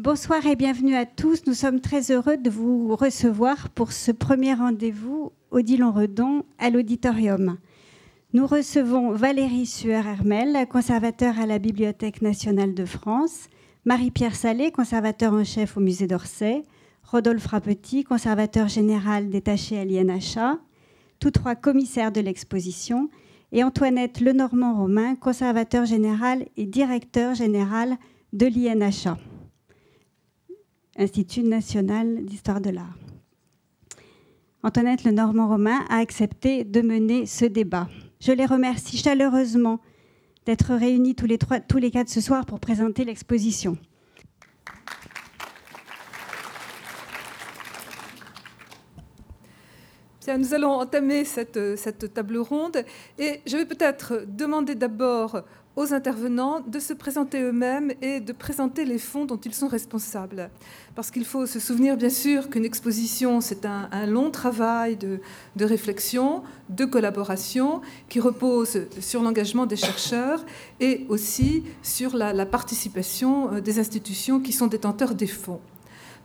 Bonsoir et bienvenue à tous. Nous sommes très heureux de vous recevoir pour ce premier rendez-vous Odilon-Redon à l'auditorium. Nous recevons Valérie Sueur-Hermel, conservateur à la Bibliothèque nationale de France, Marie-Pierre Salé, conservateur en chef au musée d'Orsay, Rodolphe Rapetit, conservateur général détaché à l'INHA, tous trois commissaires de l'exposition, et Antoinette Lenormand-Romain, conservateur général et directeur général de l'INHA, Institut national d'histoire de l'art. Antoinette Lenormand-Romain a accepté de mener ce débat. Je les remercie chaleureusement d'être réunis tous les, quatre ce soir pour présenter l'exposition. nous allons entamer cette, table ronde et je vais peut-être demander d'abord aux intervenants de se présenter eux-mêmes et de présenter les fonds dont ils sont responsables. Parce qu'il faut se souvenir bien sûr qu'une exposition, c'est un, long travail de, réflexion, de collaboration, qui repose sur l'engagement des chercheurs et aussi sur la, participation euh, des institutions qui sont détenteurs des fonds.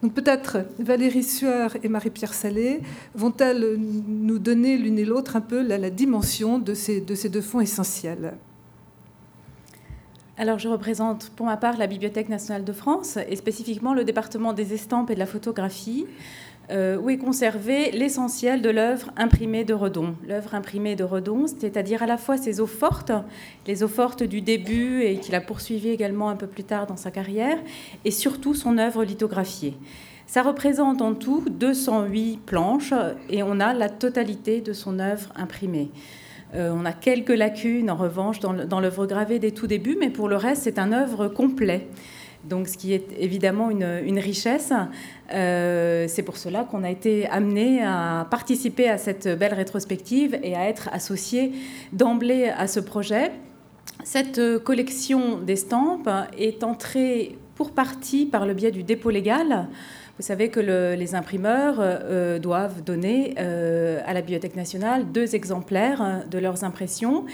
Donc peut-être Valérie Sueur et Marie-Pierre Salé vont-elles nous donner l'une et l'autre un peu la, dimension de ces deux fonds essentiels alors, je représente pour ma part la Bibliothèque nationale de France et spécifiquement le département des estampes et de la photographie, euh, où est conservé l'essentiel de l'œuvre imprimée de Redon. L'œuvre imprimée de Redon, c'est-à-dire à la fois ses eaux fortes, les eaux fortes du début et qu'il a poursuivi également un peu plus tard dans sa carrière, et surtout son œuvre lithographiée. Ça représente en tout 208 planches et on a la totalité de son œuvre imprimée. Euh, on a quelques lacunes, en revanche, dans l'œuvre gravée des tout débuts, mais pour le reste, c'est un œuvre complet. Donc, ce qui est évidemment une, richesse. Euh, c'est pour cela qu'on a été amené à participer à cette belle rétrospective et à être associé d'emblée à ce projet. Cette collection d'estampes est entrée pour partie par le biais du dépôt légal vous savez que les imprimeurs euh, doivent donner euh, à la Bibliothèque nationale deux exemplaires hein, de leurs impressions.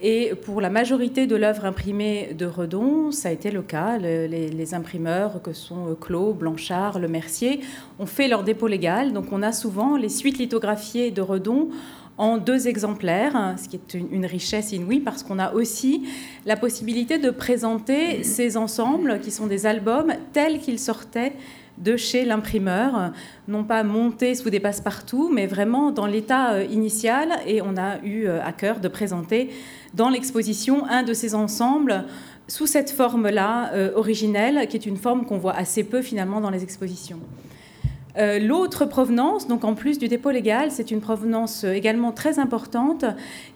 Et pour la majorité de l'œuvre imprimée de Redon, ça a été le cas. les, imprimeurs, que sont euh, Clos, Blanchard, Le Mercier, ont fait leur dépôt légal. Donc on a souvent les suites lithographiées de Redon en deux exemplaires, hein, ce qui est une, richesse inouïe parce qu'on a aussi la possibilité de présenter ces ensembles qui sont des albums tels qu'ils sortaient de chez l'imprimeur, non pas montés sous des passe-partout, mais vraiment dans l'état euh, initial. Et on a eu euh, à cœur de présenter dans l'exposition un de ces ensembles sous cette forme-là euh, originelle, qui est une forme qu'on voit assez peu finalement dans les expositions. L'autre provenance, donc en plus du dépôt légal, c'est une provenance également très importante,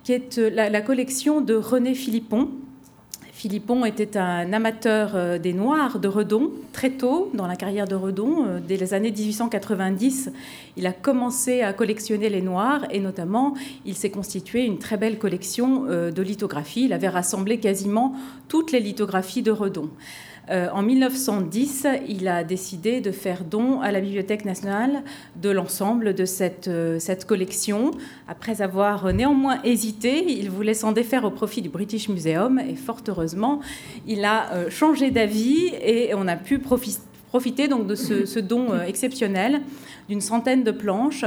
qui est la collection de René Philippon, Philippon était un amateur euh, des Noirs de Redon très tôt dans la carrière de Redon. Euh, dès les années 1890, il a commencé à collectionner les Noirs et notamment il s'est constitué une très belle collection euh, de lithographies. Il avait rassemblé quasiment toutes les lithographies de Redon. Euh, en 1910, il a décidé de faire don à la Bibliothèque nationale de l'ensemble de cette, euh, cette collection. Après avoir néanmoins hésité, il voulait s'en défaire au profit du British Museum et fort heureusement, il a euh, changé d'avis et on a pu profiter donc de ce, ce don exceptionnel d'une centaine de planches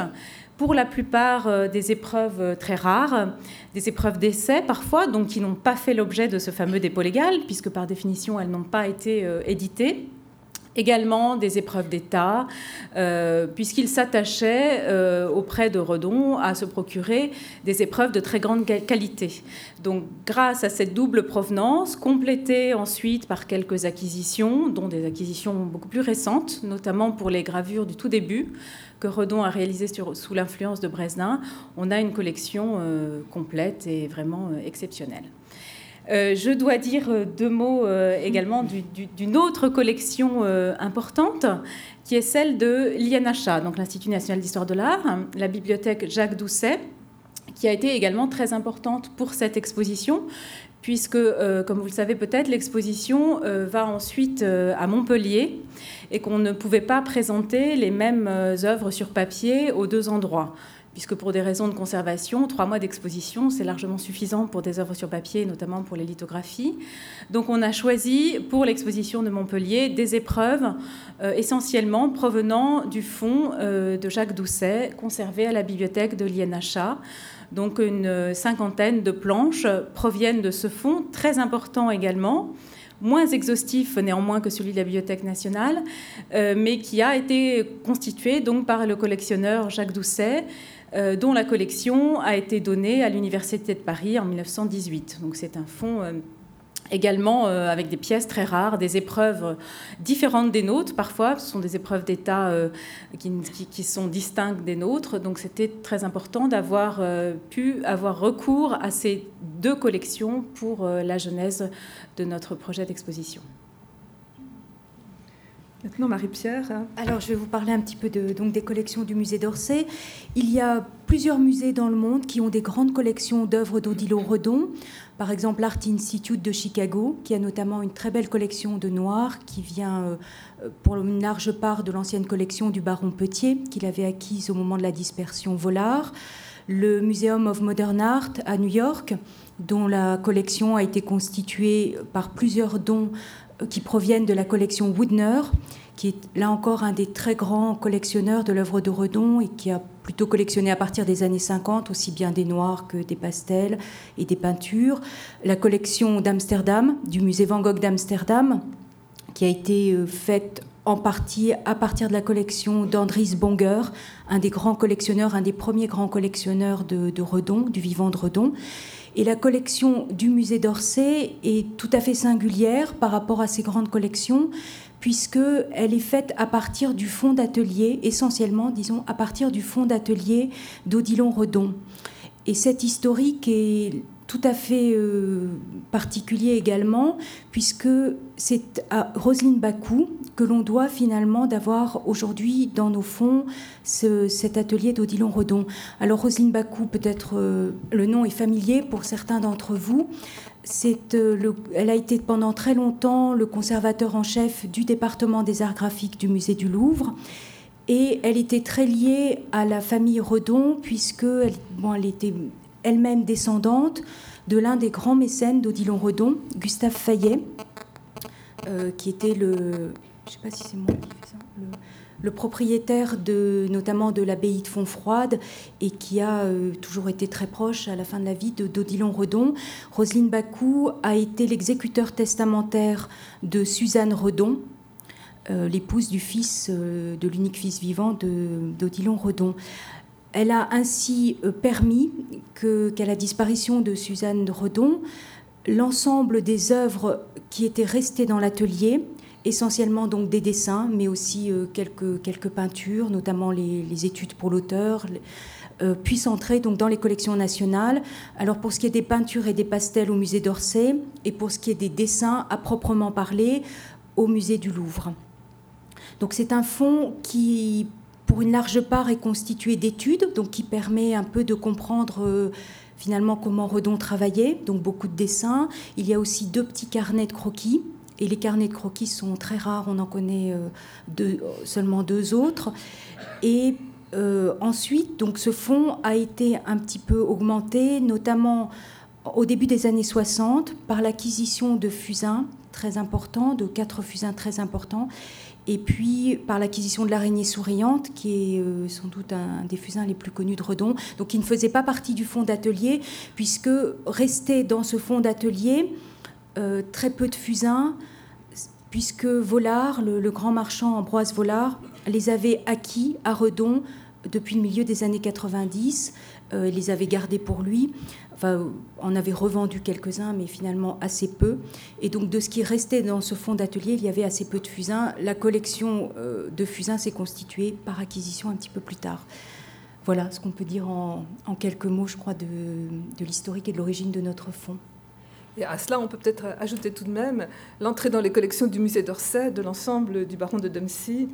pour la plupart euh, des épreuves euh, très rares, des épreuves d'essai parfois, donc qui n'ont pas fait l'objet de ce fameux dépôt légal, puisque par définition elles n'ont pas été euh, éditées également des épreuves d'État, puisqu'il s'attachait auprès de Redon à se procurer des épreuves de très grande qualité. Donc grâce à cette double provenance, complétée ensuite par quelques acquisitions, dont des acquisitions beaucoup plus récentes, notamment pour les gravures du tout début, que Redon a réalisé sous l'influence de Bresnin, on a une collection euh, complète et vraiment euh, exceptionnelle. Euh, je dois dire deux mots également d'une autre collection importante, qui est celle de l'INHA, donc l'Institut national d'histoire de l'art, la bibliothèque Jacques Doucet, qui a été également très importante pour cette exposition, puisque, comme vous le savez peut-être, l'exposition va ensuite à Montpellier et qu'on ne pouvait pas présenter les mêmes euh, œuvres sur papier aux deux endroits puisque pour des raisons de conservation, trois mois d'exposition, c'est largement suffisant pour des œuvres sur papier, notamment pour les lithographies. Donc on a choisi pour l'exposition de Montpellier des épreuves euh, essentiellement provenant du fonds euh, de Jacques Doucet, conservé à la bibliothèque de l'INHA. Donc une cinquantaine de planches proviennent de ce fonds, très important également moins exhaustif néanmoins que celui de la Bibliothèque nationale, euh, mais qui a été constitué donc par le collectionneur Jacques Doucet, dont la collection a été donnée à l'Université de Paris en 1918. Donc c'est un fonds euh, également avec des pièces très rares, des épreuves différentes des nôtres parfois, ce sont des épreuves d'État qui, sont distinctes des nôtres, donc c'était très important d'avoir pu avoir recours à ces deux collections pour la genèse de notre projet d'exposition. Maintenant, Marie-Pierre. Alors, je vais vous parler un petit peu de, donc, des collections du musée d'Orsay. Il y a plusieurs musées dans le monde qui ont des grandes collections d'œuvres d'Odilo Redon. Par exemple, l'Art Institute de Chicago, qui a notamment une très belle collection de noirs qui vient euh, pour une large part de l'ancienne collection du baron Petier, qu'il avait acquise au moment de la dispersion Volard. Le Museum of Modern Art à New York, dont la collection a été constituée par plusieurs dons qui proviennent de la collection Woodner, qui est là encore un des très grands collectionneurs de l'œuvre de Redon et qui a plutôt collectionné à partir des années 50 aussi bien des noirs que des pastels et des peintures. La collection d'Amsterdam, du musée Van Gogh d'Amsterdam, qui a été euh, faite en partie à partir de la collection d'Andries Bonger, un des grands collectionneurs, un des premiers grands collectionneurs de, Redon, du vivant de Redon. Et la collection du musée d'Orsay est tout à fait singulière par rapport à ces grandes collections, puisqu'elle est faite à partir du fonds d'atelier, essentiellement, disons, à partir du fonds d'atelier d'Odilon Redon. Et cette historique est tout à fait euh, particulier également, puisque c'est à Roselyne Bakou que l'on doit finalement d'avoir aujourd'hui dans nos fonds cet atelier d'Odilon Redon. Alors Roselyne Bakou, peut-être euh, le nom est familier pour certains d'entre vous. Euh, le, elle a été pendant très longtemps le conservateur en chef du département des arts graphiques du musée du Louvre. Et elle était très liée à la famille Redon, puisque bon, elle était elle-même descendante de l'un des grands mécènes d'Odilon Redon, Gustave Fayet, euh, qui était le, le, propriétaire notamment de l'abbaye de Fontfroide et qui a euh, toujours été très proche à la fin de la vie d'Odilon Redon. Roselyne Bacou a été l'exécuteur testamentaire de Suzanne Redon, euh, l'épouse du fils, de l'unique fils vivant d'Odilon Redon. Elle a ainsi euh, permis qu'à la disparition de Suzanne Redon, l'ensemble des œuvres qui étaient restées dans l'atelier, essentiellement donc des dessins, mais aussi euh, quelques, peintures, notamment les, études pour l'auteur, euh, puissent entrer donc dans les collections nationales. Alors pour ce qui est des peintures et des pastels au musée d'Orsay, et pour ce qui est des dessins à proprement parler au musée du Louvre. Donc c'est un fonds qui pour une large part, est constitué d'études, donc qui permet un peu de comprendre euh, finalement comment Redon travaillait, donc beaucoup de dessins. Il y a aussi deux petits carnets de croquis, et les carnets de croquis sont très rares, on en connaît euh, seulement deux autres. Et euh, ensuite, donc ce fonds a été un petit peu augmenté, notamment au début des années 60, par l'acquisition de fusains très importants, de quatre fusains très importants, et puis par l'acquisition de l'araignée souriante, qui est euh, sans doute un, des fusains les plus connus de Redon, donc qui ne faisait pas partie du fonds d'atelier, puisque restait dans ce fonds d'atelier euh, très peu de fusains, puisque Volard, le, grand marchand Ambroise Volard, les avait acquis à Redon depuis le milieu des années 90, euh, les avait gardés pour lui on avait revendu quelques-uns, mais finalement assez peu. Et donc, de ce qui restait dans ce fonds d'atelier, il y avait assez peu de fusains. La collection euh, de fusains s'est constituée par acquisition un petit peu plus tard. Voilà ce qu'on peut dire en, quelques mots, je crois, de, l'historique et de l'origine de notre fonds. Et à cela, on peut peut-être ajouter tout de même l'entrée dans les collections du musée d'Orsay de l'ensemble du baron de Dempsey,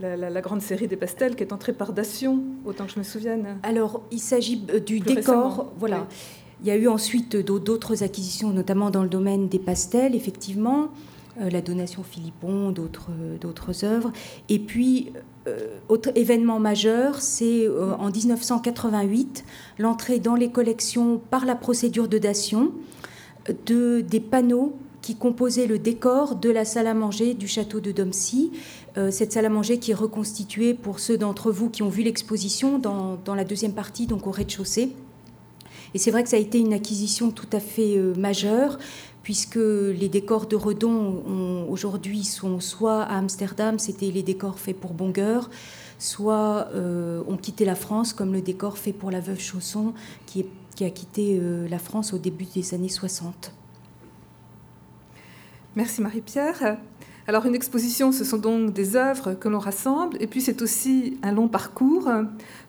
la, grande série des pastels qui est entrée par Dation, autant que je me souvienne. Alors, il s'agit euh, du décor, voilà. Il y a eu ensuite d'autres acquisitions, notamment dans le domaine des pastels, effectivement. la donation Philippon, d'autres œuvres. Et puis, autre événement majeur, c'est en 1988 l'entrée dans les collections par la procédure de dation de, des panneaux qui composait le décor de la salle à manger du château de Domcy. Euh, cette salle à manger qui est reconstituée pour ceux d'entre vous qui ont vu l'exposition dans, la deuxième partie, donc au rez-de-chaussée. Et c'est vrai que ça a été une acquisition tout à fait euh, majeure, puisque les décors de Redon aujourd'hui sont soit à Amsterdam, c'était les décors faits pour Bonger, soit euh, ont quitté la France, comme le décor fait pour la veuve Chausson, qui, qui a quitté la France au début des années 60. Merci Marie-Pierre. Alors une exposition, ce sont donc des œuvres que l'on rassemble, et puis c'est aussi un long parcours.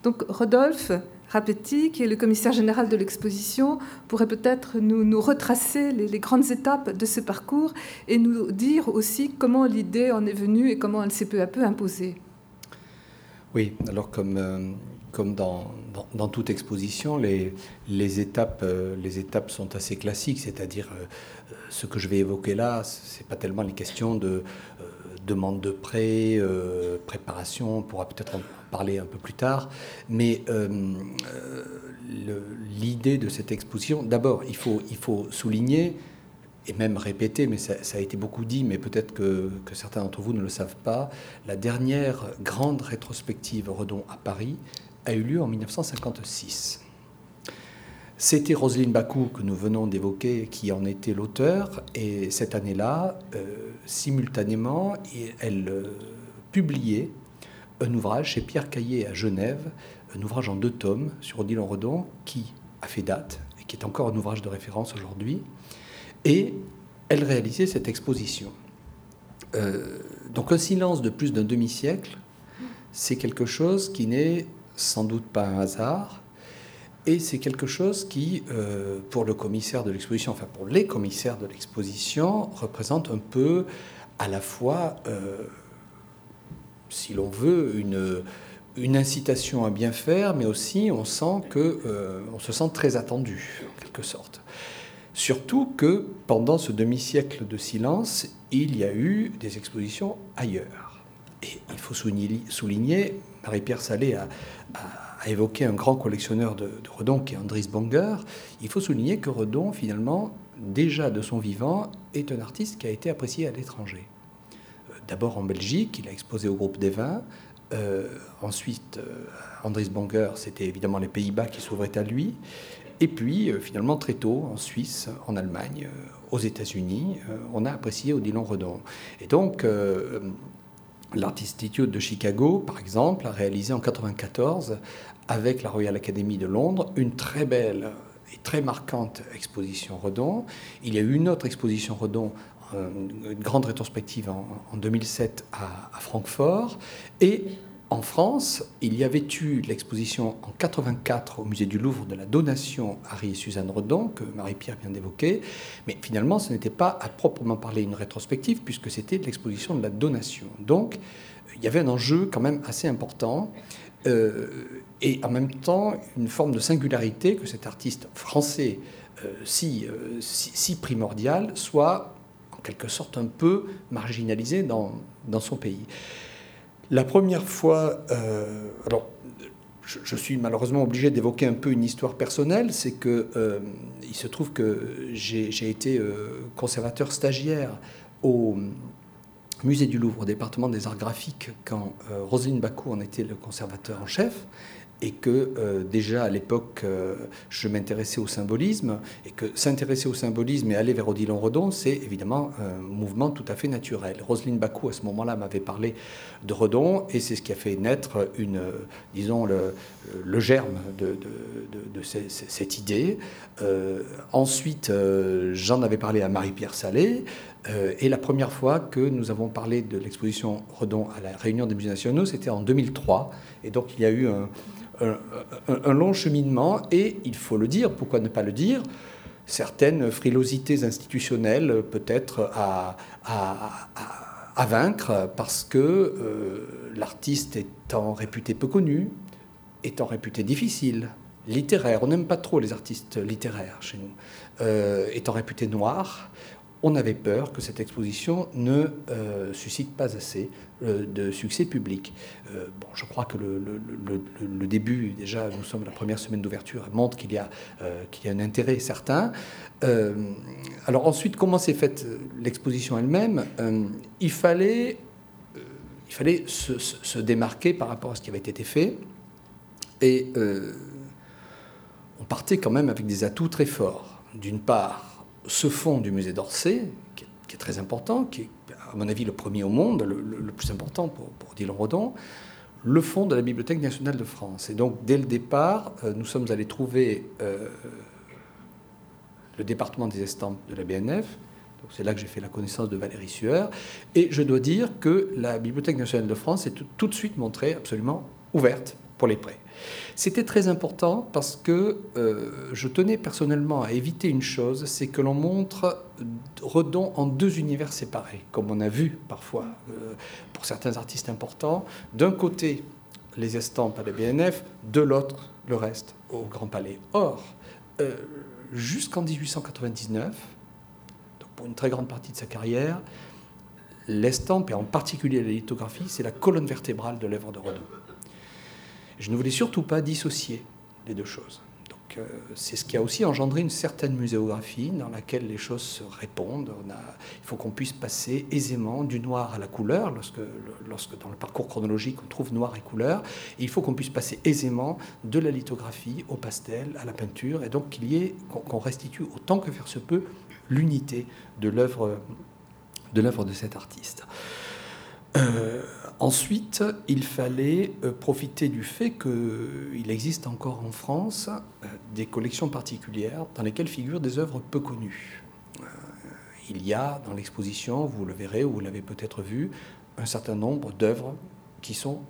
Donc Rodolphe Qui est le commissaire général de l'exposition, pourrait peut-être nous, retracer les, grandes étapes de ce parcours et nous dire aussi comment l'idée en est venue et comment elle s'est peu à peu imposée. Oui, alors comme, euh, dans, toute exposition, les, les, étapes, euh, les étapes sont assez classiques, c'est-à-dire euh, ce que je vais évoquer là, ce n'est pas tellement les questions de demande de prêt, euh, préparation, on pourra peut-être en parler un peu plus tard, mais euh, l'idée de cette exposition, d'abord, il faut, il faut souligner, et même répéter, mais ça, a été beaucoup dit, mais peut-être que, que, certains d'entre vous ne le savent pas, la dernière grande rétrospective Redon à Paris a eu lieu en 1956. C'était Roselyne Bakou que nous venons d'évoquer qui en était l'auteur et cette année-là, euh, simultanément, elle euh, publiait un ouvrage chez Pierre Caillé à Genève, un ouvrage en deux tomes sur Odilon Redon qui a fait date et qui est encore un ouvrage de référence aujourd'hui. Et elle réalisait cette exposition. Euh, donc un silence de plus d'un demi-siècle, c'est quelque chose qui n'est sans doute pas un hasard, et c'est quelque chose qui, euh, pour le commissaire de l'exposition, enfin pour les commissaires de l'exposition, représente un peu à la fois, euh, si l'on veut, une, une incitation à bien faire, mais aussi on sent que euh, on se sent très attendu en quelque sorte. Surtout que pendant ce demi-siècle de silence, il y a eu des expositions ailleurs. Et il faut souligner, Marie-Pierre Salé a évoqué un grand collectionneur de, Redon qui est Andries Bonger, il faut souligner que Redon, finalement, déjà de son vivant, est un artiste qui a été apprécié à l'étranger. Euh, d'abord en Belgique, il a exposé au groupe des vins. Euh, ensuite, euh, Andries Bonger, c'était évidemment les Pays-Bas qui s'ouvraient à lui. Et puis, finalement, très tôt, en Suisse, en Allemagne, aux États-Unis, on a apprécié Odilon Redon. Et donc, L'Artist Institute de Chicago, par exemple, a réalisé en 1994 avec la Royal Academy de Londres une très belle et très marquante exposition Redon. Il y a eu une autre exposition Redon, euh, une grande rétrospective en, 2007 à, Francfort. Et en France, il y avait eu l'exposition en 84 au musée du Louvre de la donation Harry et Suzanne Redon, que Marie-Pierre vient d'évoquer. Mais finalement, ce n'était pas à proprement parler une rétrospective, puisque c'était l'exposition de la donation. Donc, il y avait un enjeu quand même assez important. Euh, et en même temps une forme de singularité que cet artiste français euh, si, euh, si, si, primordial soit en quelque sorte un peu marginalisé dans, dans son pays. La première fois, alors je, je, suis malheureusement obligé d'évoquer un peu une histoire personnelle, c'est que il se trouve que j'ai été conservateur stagiaire au musée du Louvre, au département des arts graphiques, quand euh, Roselyne Bacou en était le conservateur en chef, et que euh, déjà à l'époque, euh, je m'intéressais au symbolisme, et que s'intéresser au symbolisme et aller vers Odilon Redon, c'est évidemment un mouvement tout à fait naturel. Roselyne Bacou, à ce moment-là, m'avait parlé de Redon, et c'est ce qui a fait naître une, disons, le, germe de, cette idée. ensuite, j'en avais parlé à Marie-Pierre Salé, euh, et la première fois que nous avons parlé de l'exposition Redon à la Réunion des musées nationaux, c'était en 2003. Et donc il y a eu un, long cheminement. Et il faut le dire, pourquoi ne pas le dire? Certaines frilosités institutionnelles peut-être à, vaincre parce que euh, l'artiste étant réputé peu connu, étant réputé difficile, littéraire, on n'aime pas trop les artistes littéraires chez nous, euh, étant réputé noir, on avait peur que cette exposition ne euh, suscite pas assez euh, de succès public. Euh, bon, je crois que le, début, déjà, nous sommes la première semaine d'ouverture, montre qu'il y, qu'il y a un intérêt certain. alors ensuite, comment s'est faite l'exposition elle-même? Il fallait, il fallait se, se, démarquer par rapport à ce qui avait été fait. Et on partait quand même avec des atouts très forts. D'une part, ce fonds du musée d'Orsay, qui, est très important, qui est à mon avis le premier au monde, le, plus important pour, Dylan Rodon, le fonds de la Bibliothèque nationale de France. Et donc, dès le départ, euh, nous sommes allés trouver euh, le département des estampes de la BNF. C'est là que j'ai fait la connaissance de Valérie Sueur. Et je dois dire que la Bibliothèque nationale de France s'est tout de suite montrée absolument ouverte pour les prêts. C'était très important parce que euh, je tenais personnellement à éviter une chose, c'est que l'on montre Redon en deux univers séparés, comme on a vu parfois euh, pour certains artistes importants. D'un côté, les estampes à la BNF, de l'autre, le reste au Grand Palais. Or, euh, jusqu'en 1899, donc pour une très grande partie de sa carrière, l'estampe, et en particulier la lithographie, c'est la colonne vertébrale de l'œuvre de Redon. Je ne voulais surtout pas dissocier les deux choses. Donc, euh, c'est ce qui a aussi engendré une certaine muséographie dans laquelle les choses se répondent. Il faut qu'on puisse passer aisément du noir à la couleur, lorsque, lorsque dans le parcours chronologique on trouve noir et couleur. Et il faut qu'on puisse passer aisément de la lithographie au pastel, à la peinture, et donc qu'il y ait, qu'on restitue autant que faire se peut l'unité de l'œuvre de l'œuvre de cet artiste. Euh, Ensuite, il fallait euh, profiter du fait qu'il existe encore en France euh, des collections particulières dans lesquelles figurent des œuvres peu connues. Euh, il y a dans l'exposition, vous le verrez ou vous l'avez peut-être vu, un certain nombre d'œuvres qui sont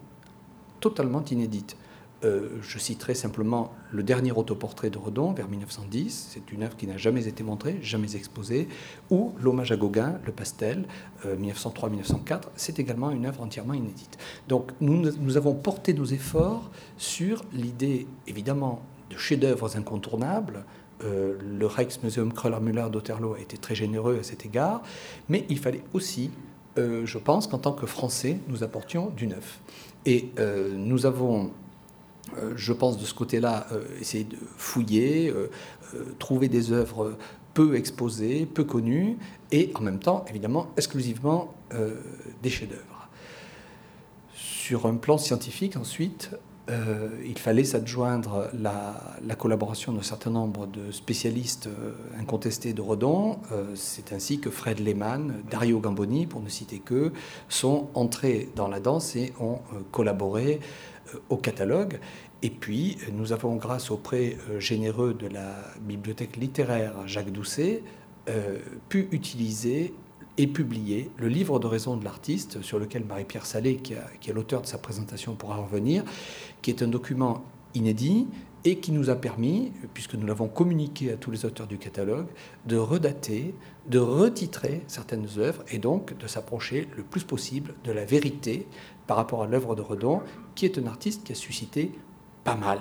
totalement inédites. Euh, je citerai simplement le dernier autoportrait de Redon, vers 1910. C'est une œuvre qui n'a jamais été montrée, jamais exposée. Ou l'hommage à Gauguin, le pastel, 1903-1904. Euh, C'est également une œuvre entièrement inédite. Donc nous, avons porté nos efforts sur l'idée, évidemment, de chefs-d'œuvre incontournables. Euh, le Rijksmuseum Kröller-Müller d'Otterlo a été très généreux à cet égard, mais il fallait aussi, je pense qu'en tant que Français, nous apportions du neuf. Et nous avons euh, je pense de ce côté-là, euh, essayer de fouiller, euh, trouver des œuvres peu exposées, peu connues, et en même temps, évidemment, exclusivement des chefs-d'œuvre. Sur un plan scientifique, ensuite, il fallait s'adjoindre la, collaboration d'un certain nombre de spécialistes incontestés de Redon. C'est ainsi que Fred Lehmann, Dario Gamboni, pour ne citer que, sont entrés dans la danse et ont collaboré au catalogue. Et puis, nous avons, grâce au prêt euh, généreux de la bibliothèque littéraire Jacques Doucet, euh, pu utiliser et publier le livre de raison de l'artiste, sur lequel Marie-Pierre Salé, qui, est l'auteur de sa présentation, pourra revenir, qui est un document inédit et qui nous a permis, puisque nous l'avons communiqué à tous les auteurs du catalogue, de redater, de retitrer certaines œuvres et donc de s'approcher le plus possible de la vérité par rapport à l'œuvre de Redon, qui est un artiste qui a suscité pas mal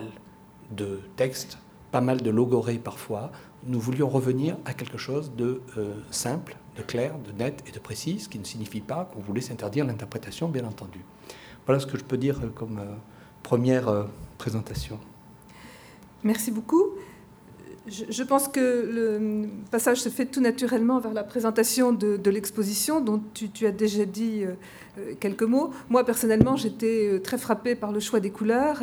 de textes, pas mal de logorées parfois. Nous voulions revenir à quelque chose de euh, simple, de clair, de net et de précis, ce qui ne signifie pas qu'on voulait s'interdire l'interprétation, bien entendu. Voilà ce que je peux dire euh, comme euh, première présentation. Merci beaucoup. Je, pense que le passage se fait tout naturellement vers la présentation de, l'exposition, dont tu, as déjà dit quelques mots. Moi, personnellement, j'étais euh, très frappée par le choix des couleurs,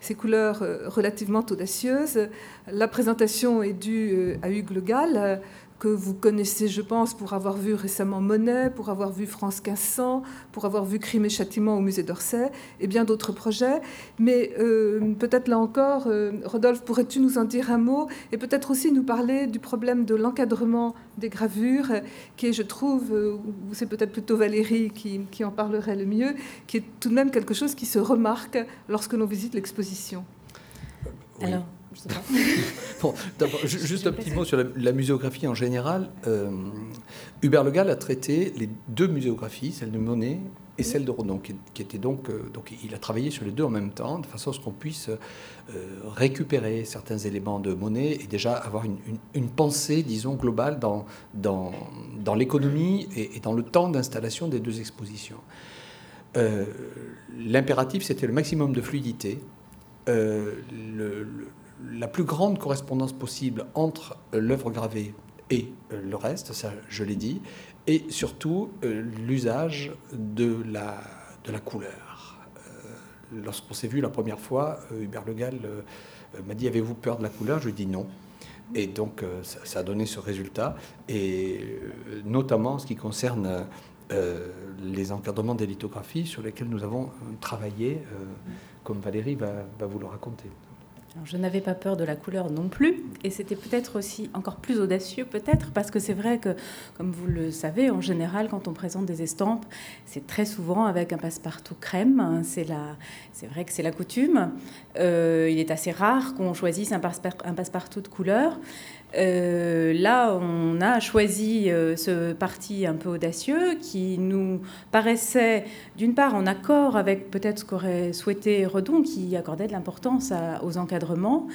ces couleurs relativement audacieuses. La présentation est due à Hugues Le Gall que vous connaissez, je pense, pour avoir vu récemment Monet, pour avoir vu France 1500, pour avoir vu Crime et Châtiment au musée d'Orsay, et bien d'autres projets. Mais euh, peut-être là encore, euh, Rodolphe, pourrais-tu nous en dire un mot et peut-être aussi nous parler du problème de l'encadrement des gravures, qui est, je trouve, euh, ou c'est peut-être plutôt Valérie qui, qui en parlerait le mieux, qui est tout de même quelque chose qui se remarque lorsque l'on visite l'exposition. Alors, bon, juste un petit mot sur la, muséographie en général. Euh, Hubert Le Gall a traité les deux muséographies, celle de Monet et celle de Rodin, qui, était donc, euh, donc il a travaillé sur les deux en même temps, de façon à ce qu'on puisse euh, récupérer certains éléments de Monet et déjà avoir une, pensée, disons, globale dans, dans, dans l'économie et, dans le temps d'installation des deux expositions. L'impératif, c'était le maximum de fluidité. le, la plus grande correspondance possible entre euh, l'œuvre gravée et euh, le reste, ça je l'ai dit, et surtout euh, l'usage de la, de la couleur. Lorsqu'on s'est vu la première fois, Hubert Le Gall m'a dit Avez-vous peur de la couleur? Je lui ai dit non. Et donc ça, a donné ce résultat, et notamment en ce qui concerne les encadrements des lithographies sur lesquels nous avons travaillé, comme Valérie va vous le raconter je n'avais pas peur de la couleur non plus, et c'était peut-être aussi encore plus audacieux, peut-être, parce que c'est vrai que, comme vous le savez, en général, quand on présente des estampes, c'est très souvent avec un passe-partout crème. C'est c'est vrai que c'est la coutume. Euh, il est assez rare qu'on choisisse un passe-partout de couleur. Euh, là, on a choisi euh, ce parti un peu audacieux qui nous paraissait, d'une part, en accord avec peut-être ce qu'aurait souhaité Redon, qui accordait de l'importance aux encadrements,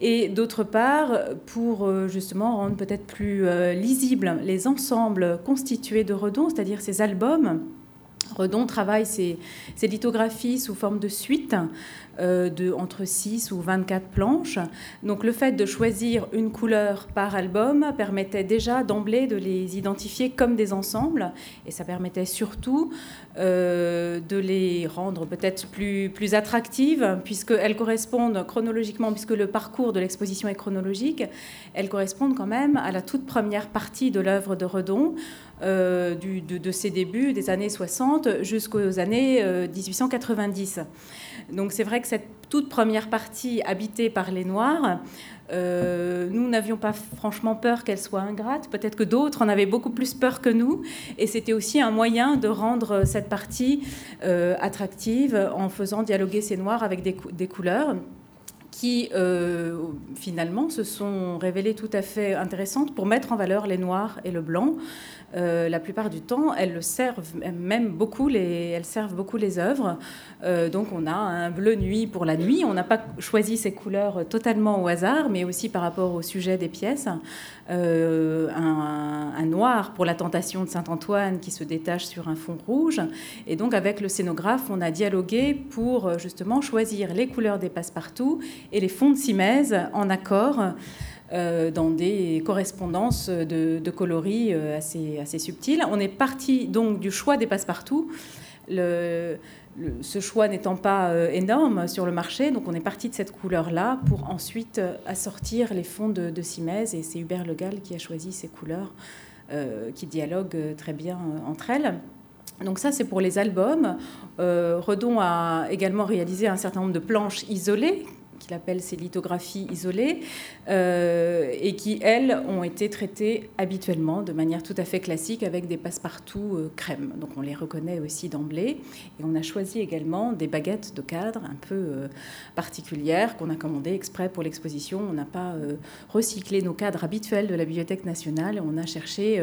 et d'autre part, pour euh, justement rendre peut-être plus lisibles les ensembles constitués de Redon, c'est-à-dire ces albums. Redon travaille ses, ses, lithographies sous forme de suite euh, de entre 6 ou 24 planches. Donc le fait de choisir une couleur par album permettait déjà d'emblée de les identifier comme des ensembles et ça permettait surtout euh, de les rendre peut-être plus, plus attractives puisqu'elles correspondent chronologiquement, puisque le parcours de l'exposition est chronologique, elles correspondent quand même à la toute première partie de l'œuvre de Redon. Euh, de, ses débuts des années 60 jusqu'aux années 1890. Donc c'est vrai que cette toute première partie habitée par les Noirs, euh, nous n'avions pas franchement peur qu'elle soit ingrate. Peut-être que d'autres en avaient beaucoup plus peur que nous. Et c'était aussi un moyen de rendre cette partie euh, attractive en faisant dialoguer ces Noirs avec des, des couleurs qui euh, finalement se sont révélées tout à fait intéressantes pour mettre en valeur les noirs et le blanc. Euh, la plupart du temps, elles le servent même beaucoup les, elles servent beaucoup les œuvres. Euh, donc on a un bleu nuit pour la nuit. On n'a pas choisi ces couleurs totalement au hasard, mais aussi par rapport au sujet des pièces. Un, un, noir pour la tentation de Saint-Antoine qui se détache sur un fond rouge. Et donc avec le scénographe, on a dialogué pour justement choisir les couleurs des passe-partout et les fonds de simèse en accord. Euh, dans des correspondances de, coloris euh, assez, assez subtiles. On est parti donc du choix des passe-partout. ce choix n'étant pas euh, énorme sur le marché, donc on est parti de cette couleur-là pour ensuite assortir les fonds de, de et c'est Hubert Le Gall qui a choisi ces couleurs qui dialoguent très bien entre elles. Donc ça, c'est pour les albums. Redon a également réalisé un certain nombre de planches isolées qu'il appelle ces lithographies isolées, euh, et qui, elles, ont été traitées habituellement de manière tout à fait classique avec des passe-partout euh, crème. Donc on les reconnaît aussi d'emblée. Et on a choisi également des baguettes de cadre un peu euh, particulières qu'on a commandées exprès pour l'exposition. On n'a pas recyclé nos cadres habituels de la Bibliothèque nationale. On a cherché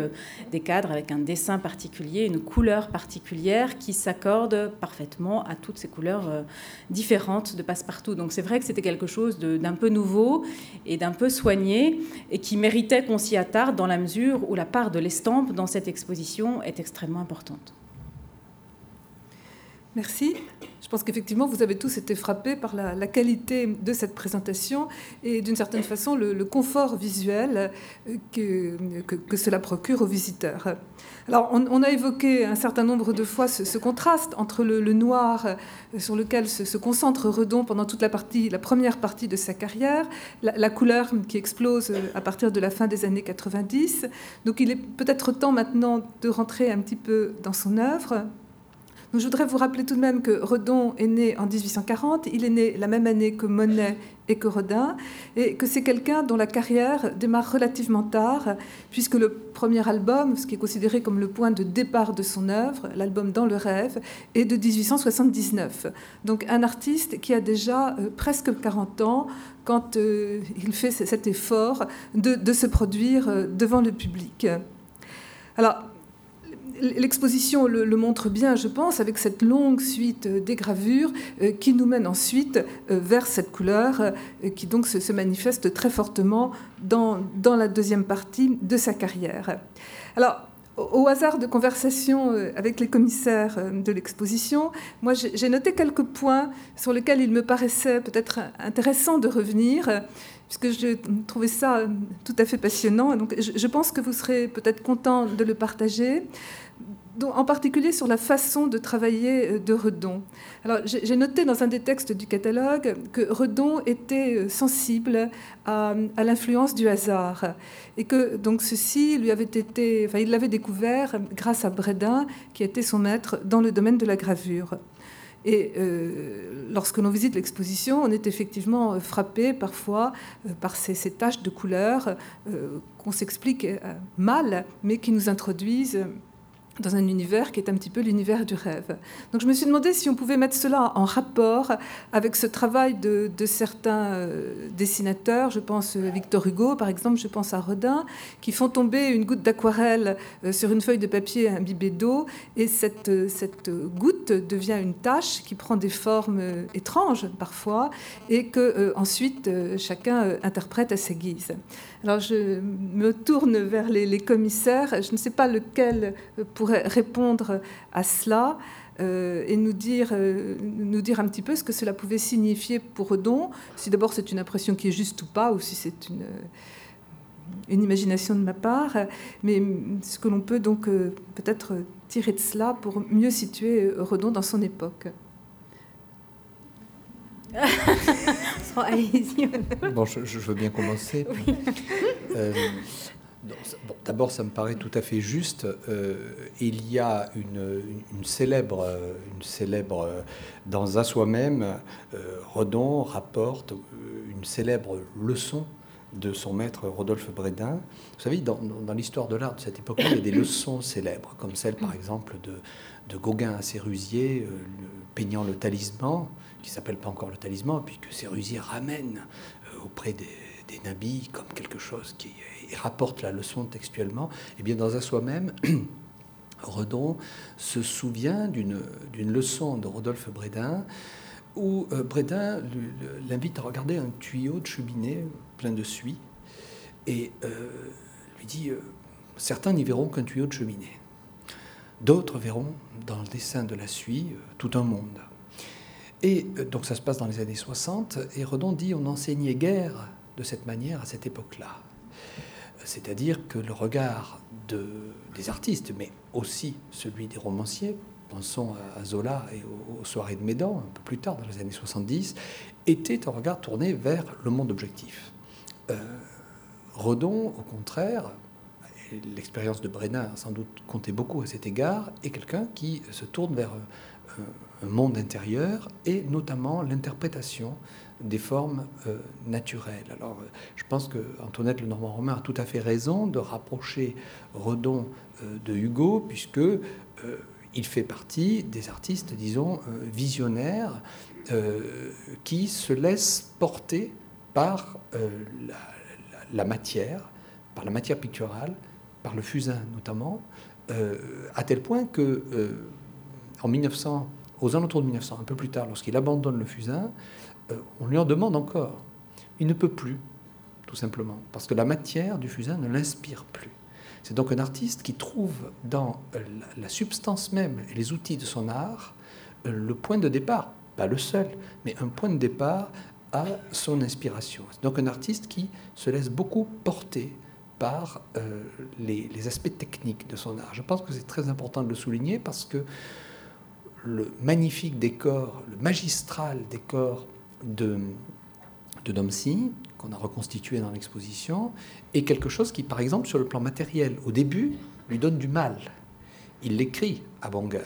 des cadres avec un dessin particulier, une couleur particulière qui s'accorde parfaitement à toutes ces couleurs différentes de passe-partout. Donc c'est vrai que c'était quelque chose d'un peu nouveau et d'un peu soigné et qui méritait qu'on s'y attarde dans la mesure où la part de l'estampe dans cette exposition est extrêmement importante. Merci. Je pense qu'effectivement, vous avez tous été frappés par la, qualité de cette présentation et d'une certaine façon le, confort visuel euh, que, cela procure aux visiteurs. Alors, on, a évoqué un certain nombre de fois ce, contraste entre le, noir euh, sur lequel se, concentre Redon pendant toute la première partie de sa carrière, la, couleur qui explose euh, à partir de la fin des années 90. Donc, il est peut-être temps maintenant de rentrer un petit peu dans son œuvre Donc, je voudrais vous rappeler tout de même que Redon est né en 1840, il est né la même année que Monet et que Rodin, et que c'est quelqu'un dont la carrière démarre relativement tard, puisque le premier album, ce qui est considéré comme le point de départ de son œuvre, l'album Dans le rêve, est de 1879. Donc un artiste qui a déjà euh, presque 40 ans quand euh, il fait cet effort de, se produire euh, devant le public. Alors, L'exposition le, montre bien, je pense, avec cette longue suite des gravures euh, qui nous mène ensuite euh, vers cette couleur euh, qui donc se, manifeste très fortement dans, dans, la deuxième partie de sa carrière. Alors, au hasard de conversations avec les commissaires de l'exposition, moi j'ai noté quelques points sur lesquels il me paraissait peut-être intéressant de revenir puisque je trouvais ça tout à fait passionnant. Donc, je pense que vous serez peut-être content de le partager en particulier sur la façon de travailler euh, de Redon. Alors, j'ai noté dans un des textes du catalogue que Redon était euh, sensible à, l'influence du hasard et que donc ceci lui avait été, enfin, il l'avait découvert grâce à Bredin, qui était son maître dans le domaine de la gravure. Et euh, lorsque l'on visite l'exposition, on est effectivement frappé parfois par ces, ces, taches de couleurs qu'on s'explique mal, mais qui nous introduisent dans un univers qui est un petit peu l'univers du rêve. Donc je me suis demandé si on pouvait mettre cela en rapport avec ce travail de, certains euh, dessinateurs, je pense à Victor Hugo par exemple, je pense à Rodin, qui font tomber une goutte d'aquarelle euh, sur une feuille de papier imbibée d'eau, et cette, euh, cette goutte devient une tache qui prend des formes étranges parfois, et que ensuite chacun interprète à sa guise. Alors je me tourne vers les, commissaires. Je ne sais pas lequel pourrait répondre à cela euh, et nous dire, euh, nous dire un petit peu ce que cela pouvait signifier pour Redon, si d'abord c'est une impression qui est juste ou pas, ou si c'est une, une imagination de ma part, mais ce que l'on peut donc euh, peut-être tirer de cela pour mieux situer Redon dans son époque. bon, je, veux bien commencer. Euh, d'abord, ça me paraît tout à fait juste. Euh, il y a une, célèbre, une célèbre, dans À soi-même, euh, Redon rapporte une célèbre leçon de son maître Rodolphe Brédin. Vous savez, dans, l'histoire de l'art de cette époque il y a des leçons célèbres, comme celle, par exemple, de, de Gauguin à Sérusier, peignant le talisman qui s'appelle pas encore le talisman, puisque Sérusier ramène euh, auprès des, nabis comme quelque chose qui rapporte la leçon textuellement, et eh bien dans un soi-même, Redon se souvient d'une leçon de Rodolphe Brédin où euh, Brédin l'invite à regarder un tuyau de cheminée plein de suie et euh, lui dit certains n'y verront qu'un tuyau de cheminée, d'autres verront dans le dessin de la suie tout un monde. Et euh, donc ça se passe dans les années 60, et Redon dit on n'enseignait guère de cette manière à cette époque-là. C'est-à-dire que le regard de, des artistes, mais aussi celui des romanciers, pensons à Zola et aux, soirées de Médan, un peu plus tard, dans les années 70, était un regard tourné vers le monde objectif. Euh, Redon, au contraire, l'expérience de Brennan a sans doute compté beaucoup à cet égard, est quelqu'un qui se tourne vers un monde intérieur et notamment l'interprétation des formes euh, naturelles. Alors, euh, je pense que Antoinette Lenormand-Romain a tout à fait raison de rapprocher Redon euh, de Hugo, puisque il fait partie des artistes, disons, visionnaires, qui se laissent porter par la, matière, par la matière picturale, par le fusain notamment, à tel point que en 1900 aux alentours de 1900, un peu plus tard, lorsqu'il abandonne le fusain, euh, on lui en demande encore. Il ne peut plus, tout simplement, parce que la matière du fusain ne l'inspire plus. C'est donc un artiste qui trouve dans euh, la substance même et les outils de son art euh, le point de départ, pas le seul, mais un point de départ à son inspiration. C'est donc un artiste qui se laisse beaucoup porter par les, les, aspects techniques de son art. Je pense que c'est très important de le souligner parce que le magnifique décor, le magistral décor de, de Domcy, qu'on a reconstitué dans l'exposition, est quelque chose qui, par exemple, sur le plan matériel, au début, lui donne du mal. Il l'écrit à Bonger,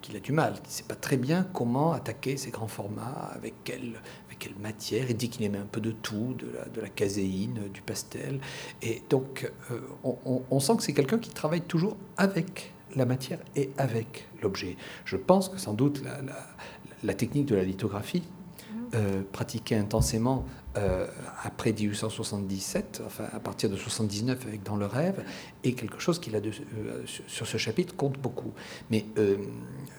qu'il a du mal. Il ne sait pas très bien comment attaquer ces grands formats, avec quelle, quelle matière. Il dit qu'il aimait un peu de tout, de la, de la caséine, du pastel. Et donc, euh, on, sent que c'est quelqu'un qui travaille toujours avec la matière et avec l'objet. Je pense que sans doute la, la technique de la lithographie, euh, pratiquée intensément euh, après 1877, enfin à partir de 79 avec Dans le rêve, et quelque chose qui, là, de, euh, sur ce chapitre, compte beaucoup. Mais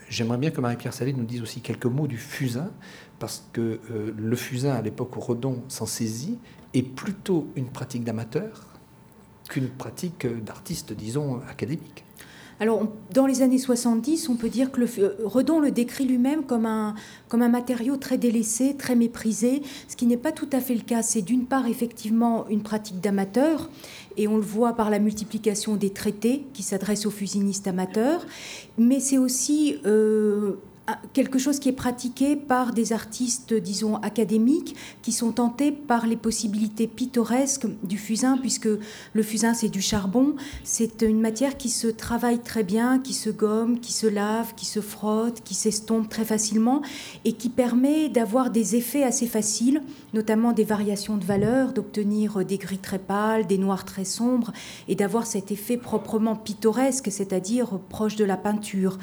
j'aimerais bien que Marie-Pierre Salé nous dise aussi quelques mots du fusain, parce que le fusain, à l'époque où Redon s'en saisit, est plutôt une pratique d'amateur qu'une pratique d'artiste, disons, académique. Alors, dans les années 70, on peut dire que euh, Redon le décrit lui-même comme un, comme un matériau très délaissé, très méprisé, ce qui n'est pas tout à fait le cas. C'est d'une part effectivement une pratique d'amateur, et on le voit par la multiplication des traités qui s'adressent aux fusinistes amateurs, mais c'est aussi euh, quelque chose qui est pratiqué par des artistes, disons, académiques, qui sont tentés par les possibilités pittoresques du fusain, puisque le fusain, c'est du charbon, c'est une matière qui se travaille très bien, qui se gomme, qui se lave, qui se frotte, qui s'estompe très facilement, et qui permet d'avoir des effets assez faciles, notamment des variations de valeur, d'obtenir des gris très pâles, des noirs très sombres, et d'avoir cet effet proprement pittoresque, c'est-à-dire proche de la peinture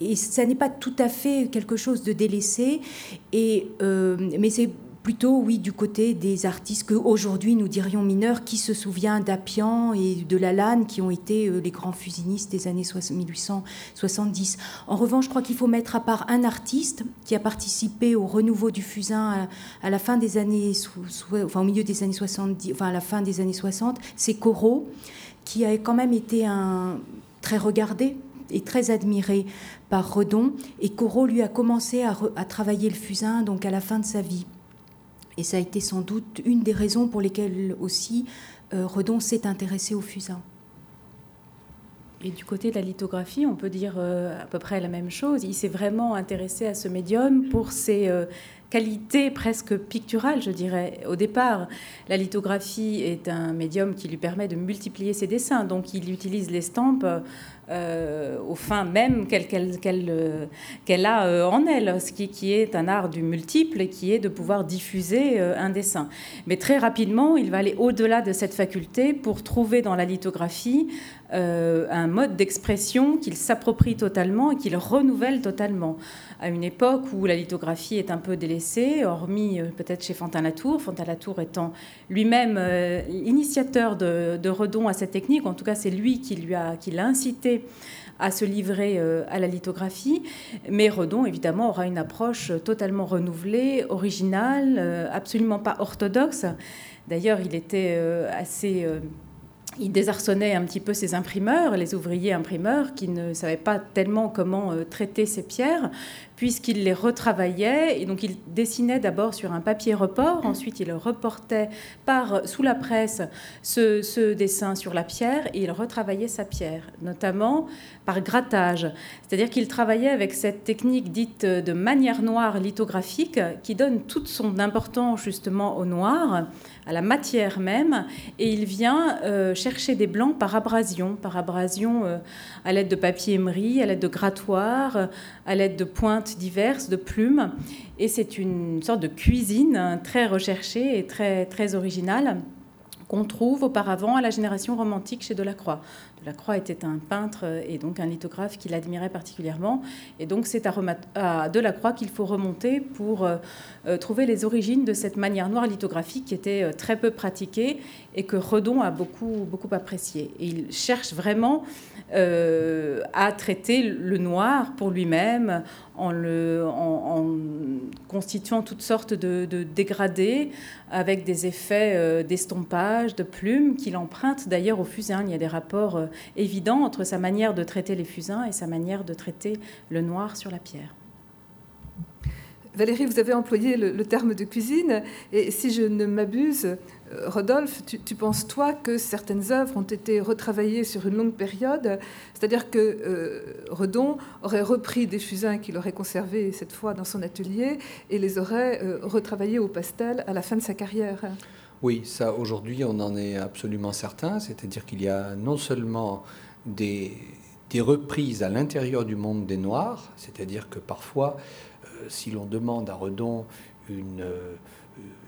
et ça n'est pas tout à fait quelque chose de délaissé, et, euh, mais c'est plutôt, oui, du côté des artistes qu'aujourd'hui nous dirions mineurs, qui se souvient d'Appian et de Lalanne, qui ont été euh, les grands fusinistes des années 1870. En revanche, je crois qu'il faut mettre à part un artiste qui a participé au renouveau du fusain à, la fin des années, enfin au milieu des années 70, enfin à la fin des années 60, c'est Corot, qui a quand même été un très regardé et très admiré par Redon. Et Corot lui a commencé à, travailler le fusain donc à la fin de sa vie. Et ça a été sans doute une des raisons pour lesquelles aussi euh, Redon s'est intéressé au fusain. Et du côté de la lithographie, on peut dire euh, à peu près la même chose. Il s'est vraiment intéressé à ce médium pour ses euh, qualités presque picturales, je dirais. Au départ, la lithographie est un médium qui lui permet de multiplier ses dessins. Donc il utilise l'estampe euh, au fin même qu'elle euh, a euh, en elle, ce qui, qui, est un art du multiple et qui est de pouvoir diffuser un dessin. Mais très rapidement, il va aller au-delà de cette faculté pour trouver dans la lithographie un mode d'expression qu'il s'approprie totalement et qu'il renouvelle totalement. À une époque où la lithographie est un peu délaissée, hormis peut-être chez Fontaine-Latour, Fontaine-Latour étant lui-même initiateur de, Redon à cette technique, en tout cas c'est lui qui l'a incité à se livrer euh, à la lithographie. Mais Redon, évidemment, aura une approche totalement renouvelée, originale, euh, absolument pas orthodoxe. D'ailleurs, il était euh, assez il désarçonnait un petit peu ses imprimeurs, les ouvriers imprimeurs, qui ne savaient pas tellement comment traiter ces pierres, puisqu'il les retravaillait. Et donc, il dessinait d'abord sur un papier report, ensuite, il reportait par, sous la presse ce, dessin sur la pierre et il retravaillait sa pierre, notamment par grattage. C'est-à-dire qu'il travaillait avec cette technique dite de manière noire lithographique qui donne toute son importance justement au noir, à la matière même, et il vient euh, chercher des blancs par abrasion, par abrasion euh, à l'aide de papier émery, à l'aide de grattoir, à l'aide de pointes diverses, de plumes. Et c'est une sorte de cuisine très recherchée et très, très originale qu'on trouve auparavant à la génération romantique chez Delacroix. Delacroix était un peintre et donc un lithographe qu'il admirait particulièrement. Et donc c'est à, Delacroix qu'il faut remonter pour euh, euh, trouver les origines de cette manière noire lithographique qui était euh, très peu pratiquée et que Redon a beaucoup, beaucoup apprécié. Et il cherche vraiment à traiter le noir pour lui-même en, le, constituant toutes sortes de, dégradés avec des effets d'estompage, de plumes qu'il emprunte d'ailleurs au fusain. Il y a des rapports évident entre sa manière de traiter les fusains et sa manière de traiter le noir sur la pierre. Valérie, vous avez employé le, terme de cuisine, et si je ne m'abuse, euh, Rodolphe, tu, penses toi que certaines œuvres ont été retravaillées sur une longue période, c'est-à-dire que euh, Redon aurait repris des fusains qu'il aurait conservés cette fois dans son atelier et les aurait euh, retravaillés au pastel à la fin de sa carrière. Oui, ça aujourd'hui on en est absolument certain, c'est-à-dire qu'il y a non seulement des, des reprises à l'intérieur du monde des Noirs, c'est-à-dire que parfois, si l'on demande à Redon une,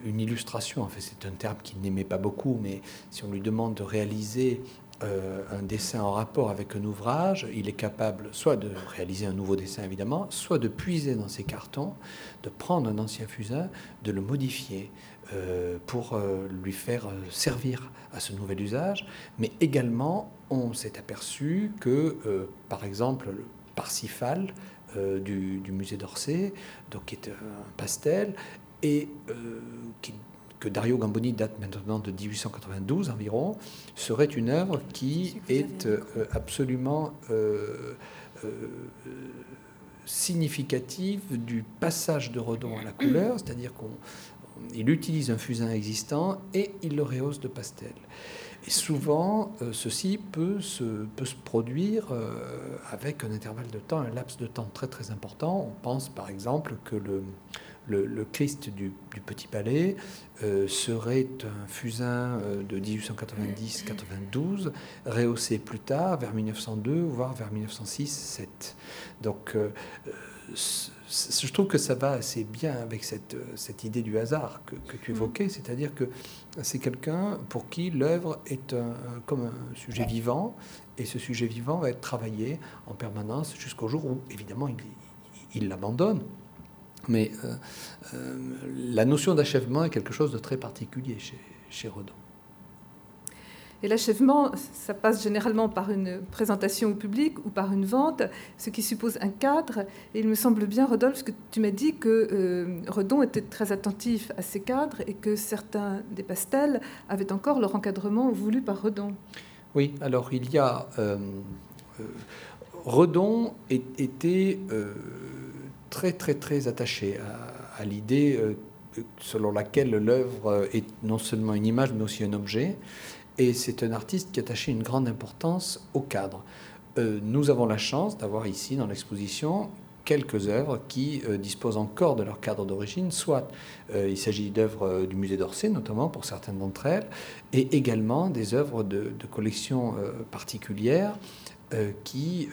une illustration, en fait c'est un terme qu'il n'aimait pas beaucoup, mais si on lui demande de réaliser euh, un dessin en rapport avec un ouvrage, il est capable soit de réaliser un nouveau dessin évidemment, soit de puiser dans ses cartons, de prendre un ancien fusain, de le modifier euh, pour euh, lui faire servir à ce nouvel usage. Mais également, on s'est aperçu que, par exemple, le Parsifal du, du, musée d'Orsay, donc qui est un pastel, et qui que Dario Gamboni date maintenant de 1892 environ, serait une œuvre qui est euh, absolument euh, euh, significative du passage de Redon à la couleur, c'est-à-dire qu'il utilise un fusain existant et il le rehausse de pastel. Et souvent, ceci peut se, peut se produire avec un intervalle de temps, un laps de temps très très important. On pense par exemple que le, le, Christ du, Petit Palais euh, serait un fusain euh, de 1890-92, rehaussé plus tard, vers 1902, voire vers 1906-7. Donc, euh, je trouve que ça va assez bien avec cette, cette idée du hasard que, tu mm. évoquais, c'est-à-dire que c'est quelqu'un pour qui l'œuvre est un, comme un sujet vivant, et ce sujet vivant va être travaillé en permanence jusqu'au jour où, évidemment, il l'abandonne mais euh, euh, la notion d'achèvement est quelque chose de très particulier chez, chez Rodin. Et l'achèvement, ça passe généralement par une présentation au public ou par une vente, ce qui suppose un cadre. Et il me semble bien, Rodolphe, que tu m'as dit que euh, Redon était très attentif à ces cadres et que certains des pastels avaient encore leur encadrement voulu par Redon. Oui, alors il y a... Redon était très très très attaché à, l'idée euh, selon laquelle l'œuvre est non seulement une image mais aussi un objet. Et c'est un artiste qui attachait une grande importance au cadre. Euh, nous avons la chance d'avoir ici dans l'exposition quelques œuvres qui euh, disposent encore de leur cadre d'origine, soit il s'agit d'œuvres du musée d'Orsay notamment pour certaines d'entre elles, et également des œuvres de, de collections particulières qui,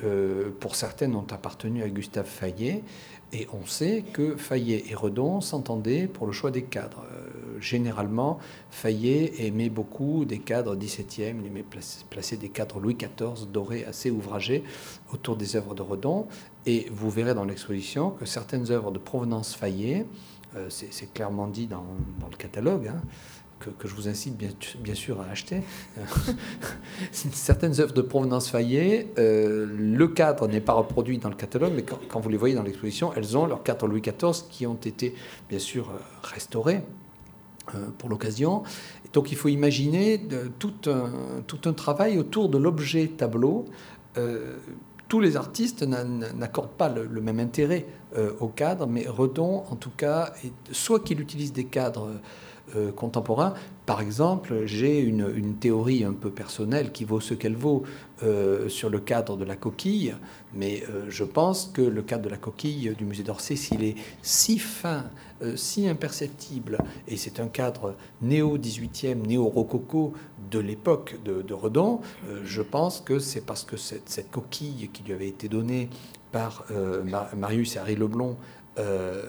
pour certaines, ont appartenu à Gustave Fayet et on sait que Fayet et Redon s'entendaient pour le choix des cadres. Euh, généralement, Fayet aimait beaucoup des cadres 17e, il aimait placer, des cadres Louis XIV dorés assez ouvragés autour des œuvres de Redon. Et vous verrez dans l'exposition que certaines œuvres de provenance Fayet, euh, c'est clairement dit dans, le catalogue, hein, que, je vous incite bien, sûr à acheter. Certaines œuvres de provenance Fayet, euh, le cadre n'est pas reproduit dans le catalogue, mais quand, vous les voyez dans l'exposition, elles ont leur cadre Louis XIV qui ont été bien sûr euh, restaurés euh, pour l'occasion. Donc il faut imaginer tout un travail autour de l'objet tableau. tous les artistes n'accordent pas le, même intérêt au cadre, mais Redon, en tout cas, soit qu'il utilise des cadres euh. Par exemple, j'ai une, théorie un peu personnelle qui vaut ce qu'elle vaut euh, sur le cadre de la coquille, mais euh, je pense que le cadre de la coquille du musée d'Orsay, s'il est si fin, si imperceptible, et c'est un cadre néo-18e, néo-rococo de l'époque de, Redon, je pense que c'est parce que cette, cette, coquille qui lui avait été donnée par Marius Harry Leblond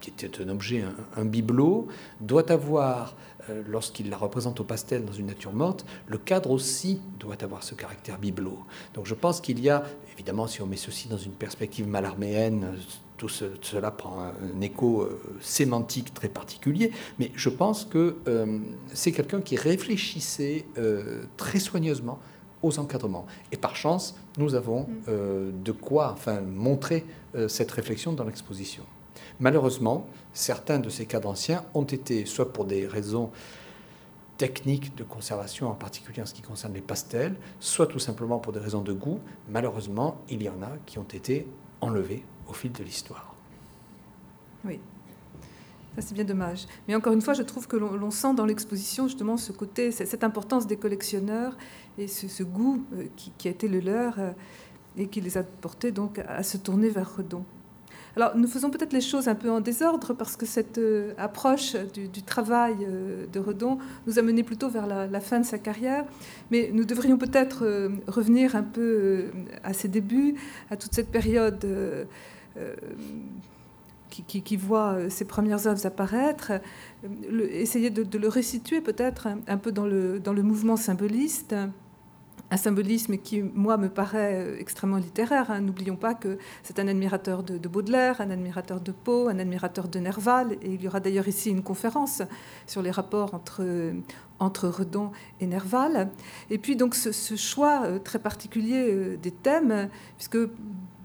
qui était un objet, un, bibelot, doit avoir, euh, lorsqu'il la représente au pastel dans une nature morte, le cadre aussi doit avoir ce caractère bibelot. Donc je pense qu'il y a, évidemment, si on met ceci dans une perspective malarméenne, tout cela prend un, écho euh, sémantique très particulier, mais je pense que euh, c'est quelqu'un qui réfléchissait très soigneusement aux encadrements. Et par chance, nous avons mm. de quoi enfin, montrer cette réflexion dans l'exposition. Malheureusement, certains de ces cadres anciens ont été, soit pour des raisons techniques de conservation, en particulier en ce qui concerne les pastels, soit tout simplement pour des raisons de goût. Malheureusement, il y en a qui ont été enlevés au fil de l'histoire. Oui. Ça, c'est bien dommage. Mais encore une fois, je trouve que l'on sent dans l'exposition justement ce côté, cette importance des collectionneurs et ce, goût euh, qui, a été le leur euh, et qui les a portés donc à se tourner vers Redon. Alors, nous faisons peut-être les choses un peu en désordre parce que cette euh, approche du, travail euh, de Redon nous a mené plutôt vers la, fin de sa carrière. Mais nous devrions peut-être euh, revenir un peu à ses débuts, à toute cette période qui, voit ses premières œuvres apparaître, essayer de, le resituer peut-être un, peu dans le, dans le mouvement symboliste un symbolisme qui, moi, me paraît euh, extrêmement littéraire. Hein. N'oublions pas que c'est un admirateur de, Baudelaire, un admirateur de Poe, un admirateur de Nerval. Et il y aura d'ailleurs ici une conférence sur les rapports entre, entre Redon et Nerval. Et puis, donc, ce, choix euh, très particulier euh, des thèmes, puisque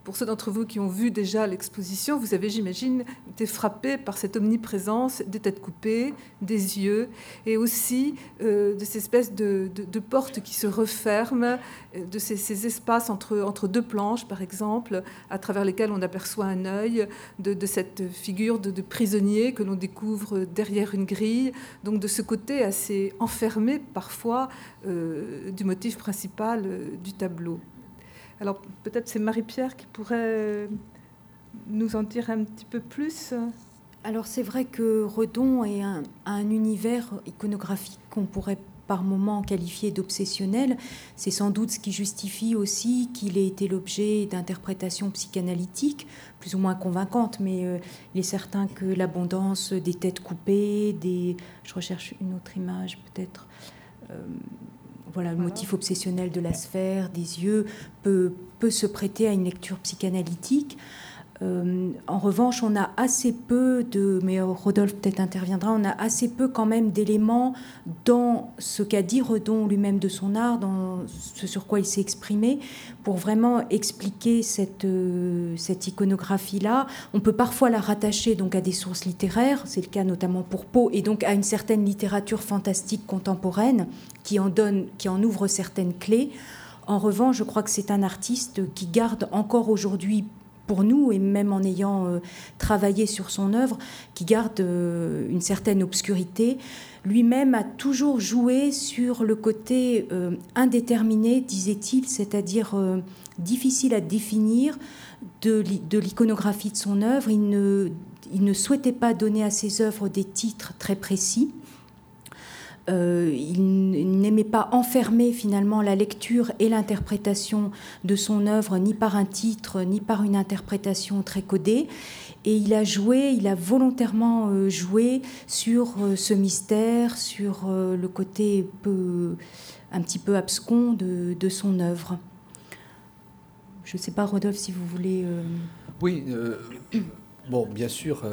pour ceux d'entre vous qui ont vu déjà l'exposition, vous avez, j'imagine, été frappés par cette omniprésence des têtes coupées, des yeux, et aussi euh, de ces espèces de, portes qui se referment, euh, de ces, espaces entre, deux planches, par exemple, à travers lesquels on aperçoit un œil, de, cette figure de, prisonnier que l'on découvre derrière une grille, donc de ce côté assez enfermé parfois euh, du motif principal du tableau. Alors peut-être c'est Marie-Pierre qui pourrait euh, nous en dire un petit peu plus. Alors c'est vrai que Redon est un, un univers iconographique qu'on pourrait par moments qualifier d'obsessionnel. C'est sans doute ce qui justifie aussi qu'il ait été l'objet d'interprétations psychanalytiques, plus ou moins convaincantes, mais euh, il est certain que l'abondance des têtes coupées, des... Je recherche une autre image peut-être. Euh, voilà, le motif obsessionnel de la sphère, des yeux, peut, peut se prêter à une lecture psychanalytique. Euh, en revanche, on a assez peu de, mais Rodolphe peut-être interviendra, on a assez peu quand même d'éléments dans ce qu'a dit Redon lui-même de son art, dans ce sur quoi il s'est exprimé, pour vraiment expliquer cette, euh, cette iconographie-là. On peut parfois la rattacher donc à des sources littéraires, c'est le cas notamment pour Poe, et donc à une certaine littérature fantastique contemporaine qui en donne, qui en ouvre certaines clés. En revanche, je crois que c'est un artiste qui garde encore aujourd'hui pour nous, et même en ayant euh, travaillé sur son œuvre, qui garde euh, une certaine obscurité. Lui-même a toujours joué sur le côté euh, indéterminé, disait-il, c'est-à-dire difficile à définir de, l'iconographie de son œuvre. Il ne souhaitait pas donner à ses œuvres des titres très précis. Euh, il n'aimait pas enfermer finalement la lecture et l'interprétation de son œuvre ni par un titre ni par une interprétation très codée. Et il a joué, il a volontairement euh, joué sur euh, ce mystère, sur le côté un petit peu abscon de, de son œuvre. Je ne sais pas, Rodolphe, si vous voulez. Oui, bon, bien sûr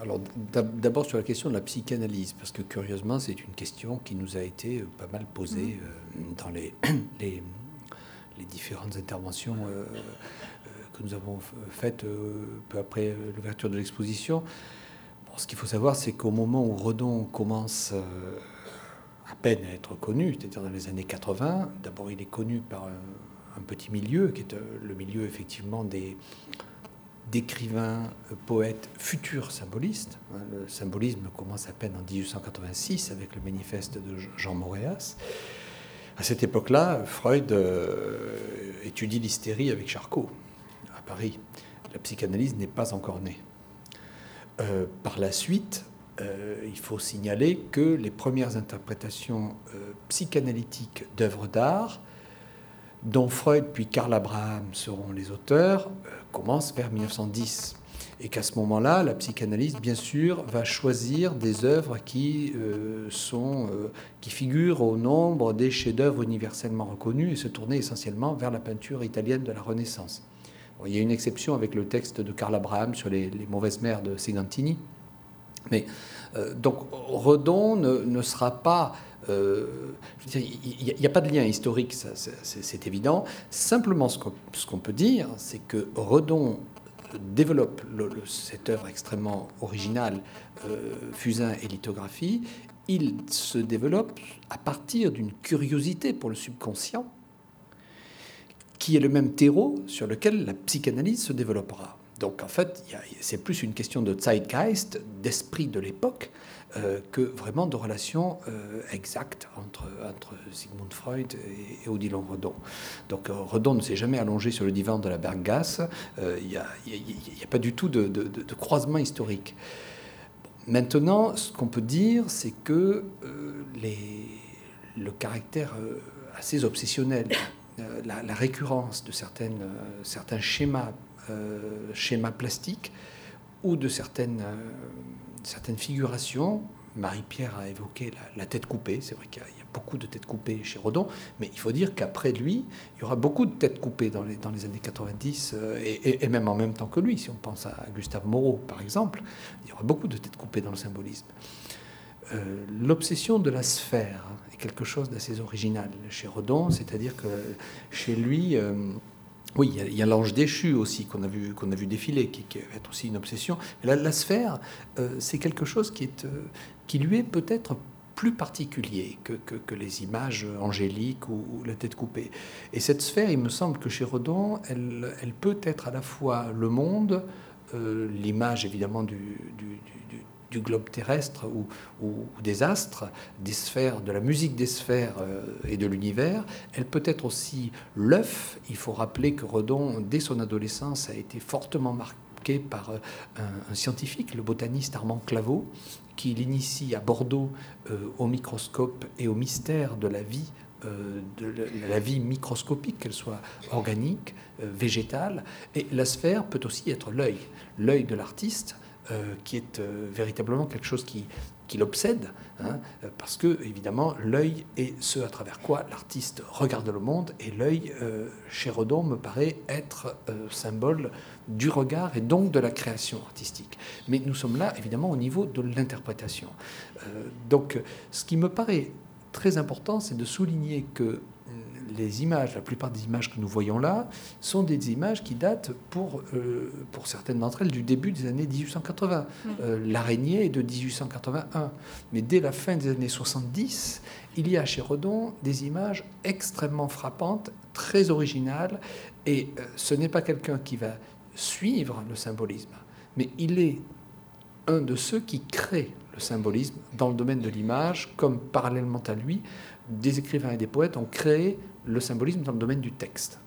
alors d'abord sur la question de la psychanalyse, parce que curieusement c'est une question qui nous a été euh, pas mal posée mmh. euh, dans les, les, différentes interventions euh, que nous avons faites peu après l'ouverture de l'exposition. ce qu'il faut savoir, c'est qu'au moment où Redon commence à peine à être connu, c'est-à-dire dans les années 80, d'abord il est connu par un petit milieu, qui est le milieu effectivement des d'écrivains, euh, poètes, futurs symbolistes. Hein, le symbolisme commence à peine en 1886 avec le manifeste de Jean Moréas. À cette époque-là, Freud euh, étudie l'hystérie avec Charcot à Paris. La psychanalyse n'est pas encore née. Euh, par la suite, il faut signaler que les premières interprétations psychanalytiques d'œuvres d'art dont Freud puis Karl Abraham seront les auteurs, commence vers 1910. Et qu'à ce moment-là, la psychanalyse, bien sûr, va choisir des œuvres qui, euh, sont, euh, qui figurent au nombre des chefs-d'œuvre universellement reconnus et se tourner essentiellement vers la peinture italienne de la Renaissance. il y a une exception avec le texte de Karl Abraham sur les, mauvaises mères de Segantini. Mais donc Redon ne sera pas euh, il n'y a, pas de lien historique, c'est évident. Simplement, ce qu'on peut dire, c'est que Redon développe cette œuvre extrêmement originale, euh, fusain et lithographie. Il se développe à partir d'une curiosité pour le subconscient, qui est le même terreau sur lequel la psychanalyse se développera. Donc en fait, c'est plus une question de zeitgeist, d'esprit de l'époque, euh, que vraiment de relations euh, exactes entre, entre Sigmund Freud et, Odilon Redon. Donc euh, Redon ne s'est jamais allongé sur le divan de la Bergasse, il n'y a, pas du tout de, de, croisement historique. Maintenant, ce qu'on peut dire, c'est que les, le caractère assez obsessionnel, la, la, récurrence de certaines, certains schémas, schémas plastiques ou de certaines certaines figurations. Marie-Pierre a évoqué la, tête coupée. C'est vrai qu'il y, a beaucoup de têtes coupées chez Rodon, mais il faut dire qu'après lui, il y aura beaucoup de têtes coupées dans les, années 90, euh, et, même en même temps que lui. Si on pense à Gustave Moreau, par exemple, il y aura beaucoup de têtes coupées dans le symbolisme. Euh, l'obsession de la sphère est quelque chose d'assez original chez Rodon, c'est-à-dire que chez lui, euh, oui, il y a, l'ange déchu aussi qu'on a vu qu'on a vu défiler, qui, qui, est aussi une obsession. la, la sphère, euh, c'est quelque chose qui est euh, qui lui est peut-être plus particulier que, que, les images angéliques ou, la tête coupée. Et cette sphère, il me semble que chez Rodin, elle, elle peut être à la fois le monde, euh, l'image évidemment du, du, du globe terrestre ou, des astres, des sphères, de la musique des sphères euh, et de l'univers. Elle peut être aussi l'œuf. Il faut rappeler que Redon, dès son adolescence, a été fortement marqué par euh, un, scientifique, le botaniste Armand Claveau, qui l'initie à Bordeaux euh, au microscope et au mystère de la vie de la vie microscopique, qu'elle soit organique, végétale. Et la sphère peut aussi être l'œil, l'œil de l'artiste, euh, qui est euh, véritablement quelque chose qui, qui l'obsède, hein, parce que évidemment l'œil est ce à travers quoi l'artiste regarde le monde, et l'œil euh, chez Redon me paraît être symbole du regard et donc de la création artistique. Mais nous sommes là évidemment au niveau de l'interprétation. donc ce qui me paraît très important, c'est de souligner que les images, la plupart des images que nous voyons là, sont des images qui datent pour, euh, pour certaines d'entre elles du début des années 1880. Euh, l'araignée est de 1881. Mais dès la fin des années 70, il y a chez Redon des images extrêmement frappantes, très originales. Et euh, ce n'est pas quelqu'un qui va suivre le symbolisme, mais il est un de ceux qui créent le symbolisme dans le domaine de l'image, comme parallèlement à lui, des écrivains et des poètes ont créé le symbolisme dans le domaine du texte.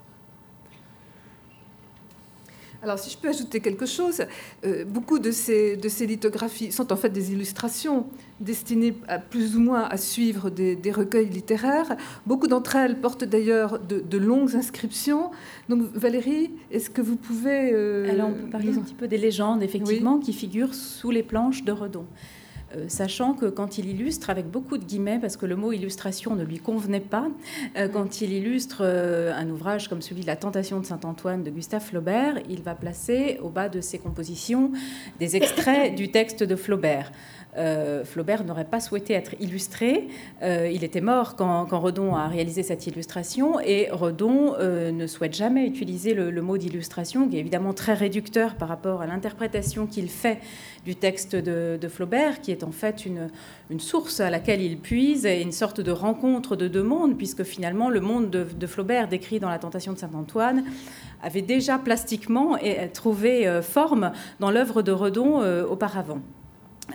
Alors, si je peux ajouter quelque chose, euh, beaucoup de ces, de ces lithographies sont en fait des illustrations destinées à, plus ou moins à suivre des, recueils littéraires. Beaucoup d'entre elles portent d'ailleurs de, longues inscriptions. Donc, Valérie, est-ce que vous pouvez... Euh, Alors, on peut parler un petit peu des légendes, effectivement, qui figurent sous les planches de Redon. Euh, sachant que quand il illustre, avec beaucoup de guillemets, parce que le mot illustration ne lui convenait pas, euh, quand il illustre euh, un ouvrage comme celui de La Tentation de Saint-Antoine de Gustave Flaubert, il va placer au bas de ses compositions des extraits du texte de Flaubert. Euh, Flaubert n'aurait pas souhaité être illustré. Euh, il était mort quand, Redon a réalisé cette illustration et Redon euh, ne souhaite jamais utiliser le, mot d'illustration, qui est évidemment très réducteur par rapport à l'interprétation qu'il fait du texte de, Flaubert, qui est en fait une, source à laquelle il puise et une sorte de rencontre de deux mondes, puisque finalement le monde de, Flaubert décrit dans La Tentation de Saint-Antoine avait déjà plastiquement trouvé forme dans l'œuvre de Redon auparavant.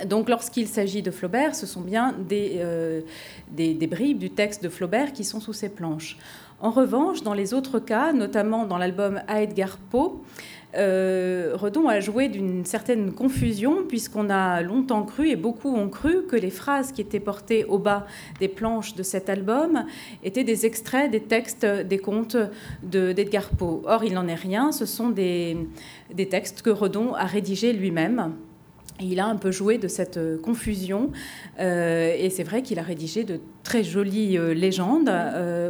Donc lorsqu'il s'agit de Flaubert, ce sont bien euh, des, des, bribes du texte de Flaubert qui sont sous ces planches. En revanche, dans les autres cas, notamment dans l'album Edgar Poe, euh, Redon a joué d'une certaine confusion puisqu'on a longtemps cru, et beaucoup ont cru, que les phrases qui étaient portées au bas des planches de cet album étaient des extraits des textes des contes d'Edgar Poe. Or, il n'en est rien, ce sont des textes que Redon a rédigés lui-même il a un peu joué de cette euh, confusion euh, et c'est vrai qu'il a rédigé de très jolies euh, légendes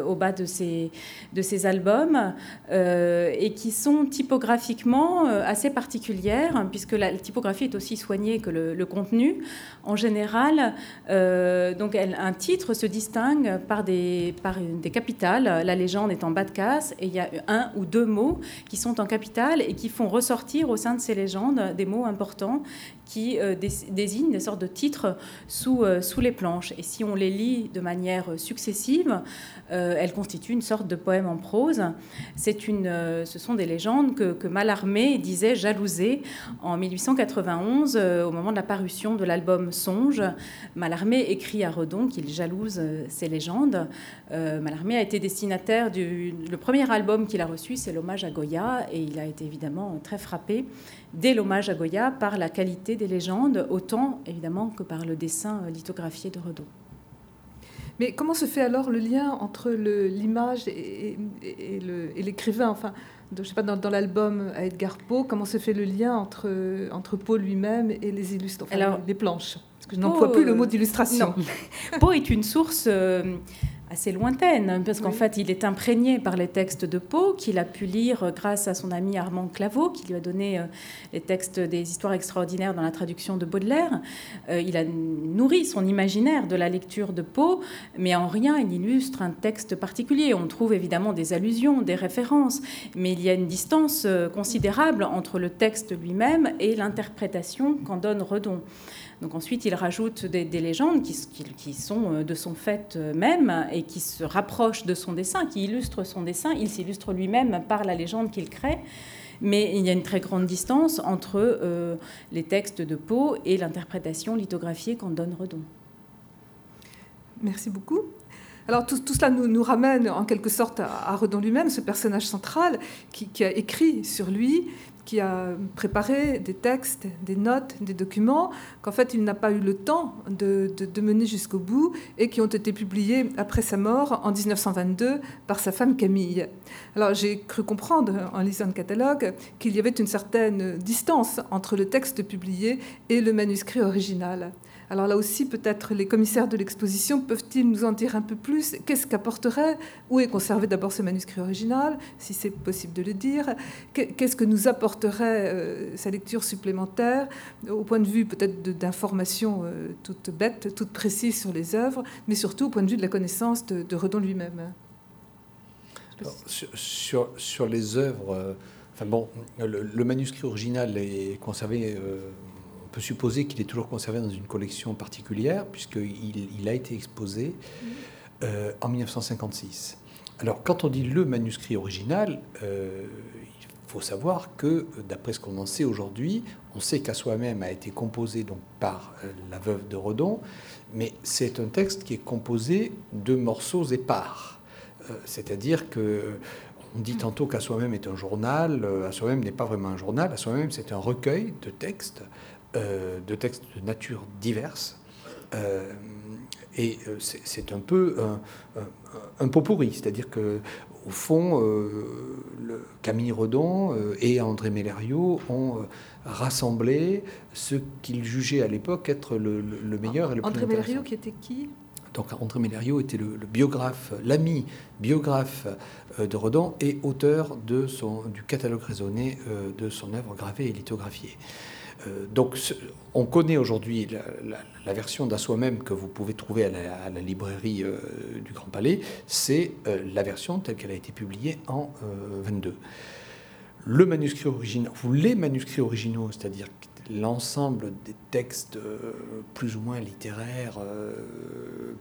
au bas de ses, de ses albums et qui sont typographiquement assez particulières puisque la, typographie est aussi soignée que le, contenu. En général, donc un titre se distingue par des, par des capitales. La légende est en bas de casse et il y a un ou deux mots qui sont en capitale et qui font ressortir au sein de ces légendes des mots importants qui euh, désignent des sortes de titres sous, euh, sous les planches. Et si on les lit de manière successive, euh, elles constituent une sorte de poème en prose. C'est une, ce sont des légendes que, que Mallarmé disait jalouser en 1891, au moment de la parution de l'album Songe. Mallarmé écrit à Redon qu'il jalouse ces légendes. Mallarmé a été destinataire du le premier album qu'il a reçu, c'est l'hommage à Goya, et il a été évidemment très frappé dès l'hommage à Goya par la qualité des légendes, autant évidemment que par le dessin lithographié de Redon. Mais comment se fait alors le lien entre l'image et, l'écrivain Enfin, je sais pas, dans, l'album à Edgar Poe, comment se fait le lien entre, entre Poe lui-même et les illustrations, enfin, les planches? Parce que je n'emploie plus le mot d'illustration. Poe est une source euh, assez lointaine, parce qu'en fait, il est imprégné par les textes de Poe, qu'il a pu lire grâce à son ami Armand Claveau, qui lui a donné euh, les textes des histoires extraordinaires dans la traduction de Baudelaire. Euh, il a nourri son imaginaire de la lecture de Poe, mais en rien il illustre un texte particulier. On trouve évidemment des allusions, des références, mais il y a une distance euh, considérable entre le texte lui-même et l'interprétation qu'en donne Redon. Donc ensuite, il rajoute des, légendes qui, sont euh, de son fait euh, même et qui se rapprochent de son dessin, qui illustrent son dessin. Il s'illustre lui-même par la légende qu'il crée. Mais il y a une très grande distance entre euh, les textes de Poe et l'interprétation lithographiée qu'en donne Redon. Merci beaucoup. Alors tout, cela nous, ramène en quelque sorte à, Redon lui-même, ce personnage central qui, a écrit sur lui, qui a préparé des textes, des notes, des documents, qu'en fait il n'a pas eu le temps de, mener jusqu'au bout et qui ont été publiés après sa mort en 1922 par sa femme Camille. Alors j'ai cru comprendre en lisant le catalogue qu'il y avait une certaine distance entre le texte publié et le manuscrit original. Alors là aussi, peut-être les commissaires de l'exposition peuvent-ils nous en dire un peu plus? Qu'est-ce qu'apporterait? Où est conservé d'abord ce manuscrit original, si c'est possible de le dire? Qu'est-ce que nous apporterait euh, sa lecture supplémentaire au point de vue peut-être d'informations euh, toutes bêtes, toutes précises sur les œuvres, mais surtout au point de vue de la connaissance de, Redon lui-même? Sur, les œuvres, euh, bon, le, manuscrit original est conservé peut supposer qu'il est toujours conservé dans une collection particulière, puisqu'il il a été exposé euh, en 1956. Alors, quand on dit le manuscrit original, euh, il faut savoir que, d'après ce qu'on en sait aujourd'hui, on sait qu'à soi-même a été composé donc, par euh, la veuve de Redon, mais c'est un texte qui est composé de morceaux épars. C'est-à-dire que on dit tantôt qu'à soi-même est un journal, à soi-même n'est pas vraiment un journal, à soi-même c'est un recueil de textes euh, de textes de nature diverse. Euh, et euh, c'est un peu un, pot pourri, c'est-à-dire que au fond, le Camille Redon et André Mellerio ont rassemblé ce qu'ils jugeaient à l'époque être le, meilleur et le André Mellerio qui était qui? Donc André Mellerio était le, biographe, l'ami biographe de Redon et auteur de son, du catalogue raisonné de son œuvre gravée et lithographiée. Euh, donc, on connaît aujourd'hui la, version d'À soi-même que vous pouvez trouver à la, librairie euh, du Grand Palais. C'est euh, la version telle qu'elle a été publiée en 22. Original, ou les manuscrits originaux, c'est-à-dire l'ensemble des textes plus ou moins littéraires,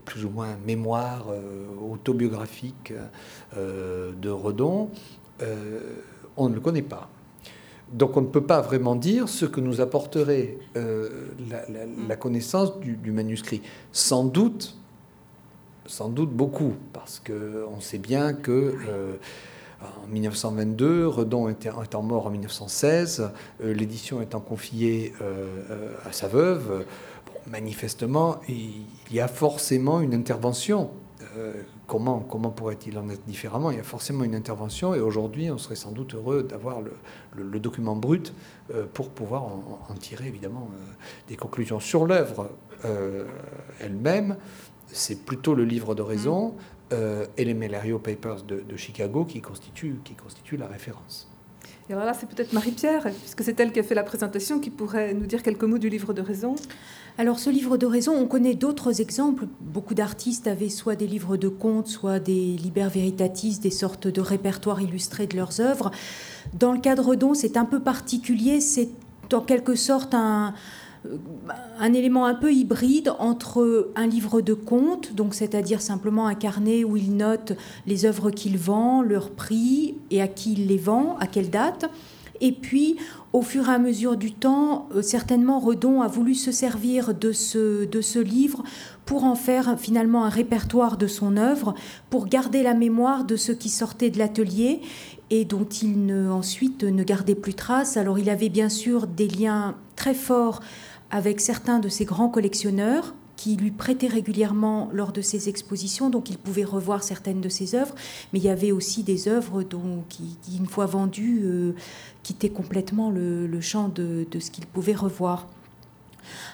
plus ou moins mémoires autobiographiques de Redon, on ne le connaît pas. Donc on ne peut pas vraiment dire ce que nous apporterait euh, la, connaissance du, manuscrit. Sans doute, sans doute beaucoup, parce qu'on sait bien que euh, en 1922, Redon étant mort en 1916, euh, l'édition étant confiée à sa veuve, manifestement, il y a forcément une intervention comment, comment pourrait-il en être différemment? Il y a forcément une intervention et aujourd'hui, on serait sans doute heureux d'avoir le, document brut euh, pour pouvoir en, tirer évidemment euh, des conclusions. Sur l'œuvre euh, elle-même, c'est plutôt le livre de raison et les Melerio Papers de, Chicago qui constituent, qui constituent la référence. Alors là, c'est peut-être Marie-Pierre, puisque c'est elle qui a fait la présentation, qui pourrait nous dire quelques mots du livre de raison. Alors ce livre de raison, on connaît d'autres exemples. Beaucoup d'artistes avaient soit des livres de contes, soit des liber veritatis, des sortes de répertoires illustrés de leurs œuvres. Dans le cadre d'On, c'est un peu particulier. C'est en quelque sorte un, un élément un peu hybride entre un livre de contes, donc c'est-à-dire simplement un carnet où il note les œuvres qu'il vend, leur prix et à qui il les vend, à quelle date. Et puis, au fur et à mesure du temps, euh, certainement Redon a voulu se servir de ce, de ce livre pour en faire finalement un répertoire de son œuvre, pour garder la mémoire de ce qui sortait de l'atelier et dont il ne, ensuite ne gardait plus trace. Alors il avait bien sûr des liens très forts avec certains de ses grands collectionneurs qui lui prêtaient régulièrement lors de ses expositions, donc il pouvait revoir certaines de ses œuvres, mais il y avait aussi des œuvres dont, qui, une fois vendues, euh, quittaient complètement le, champ de, ce qu'il pouvait revoir.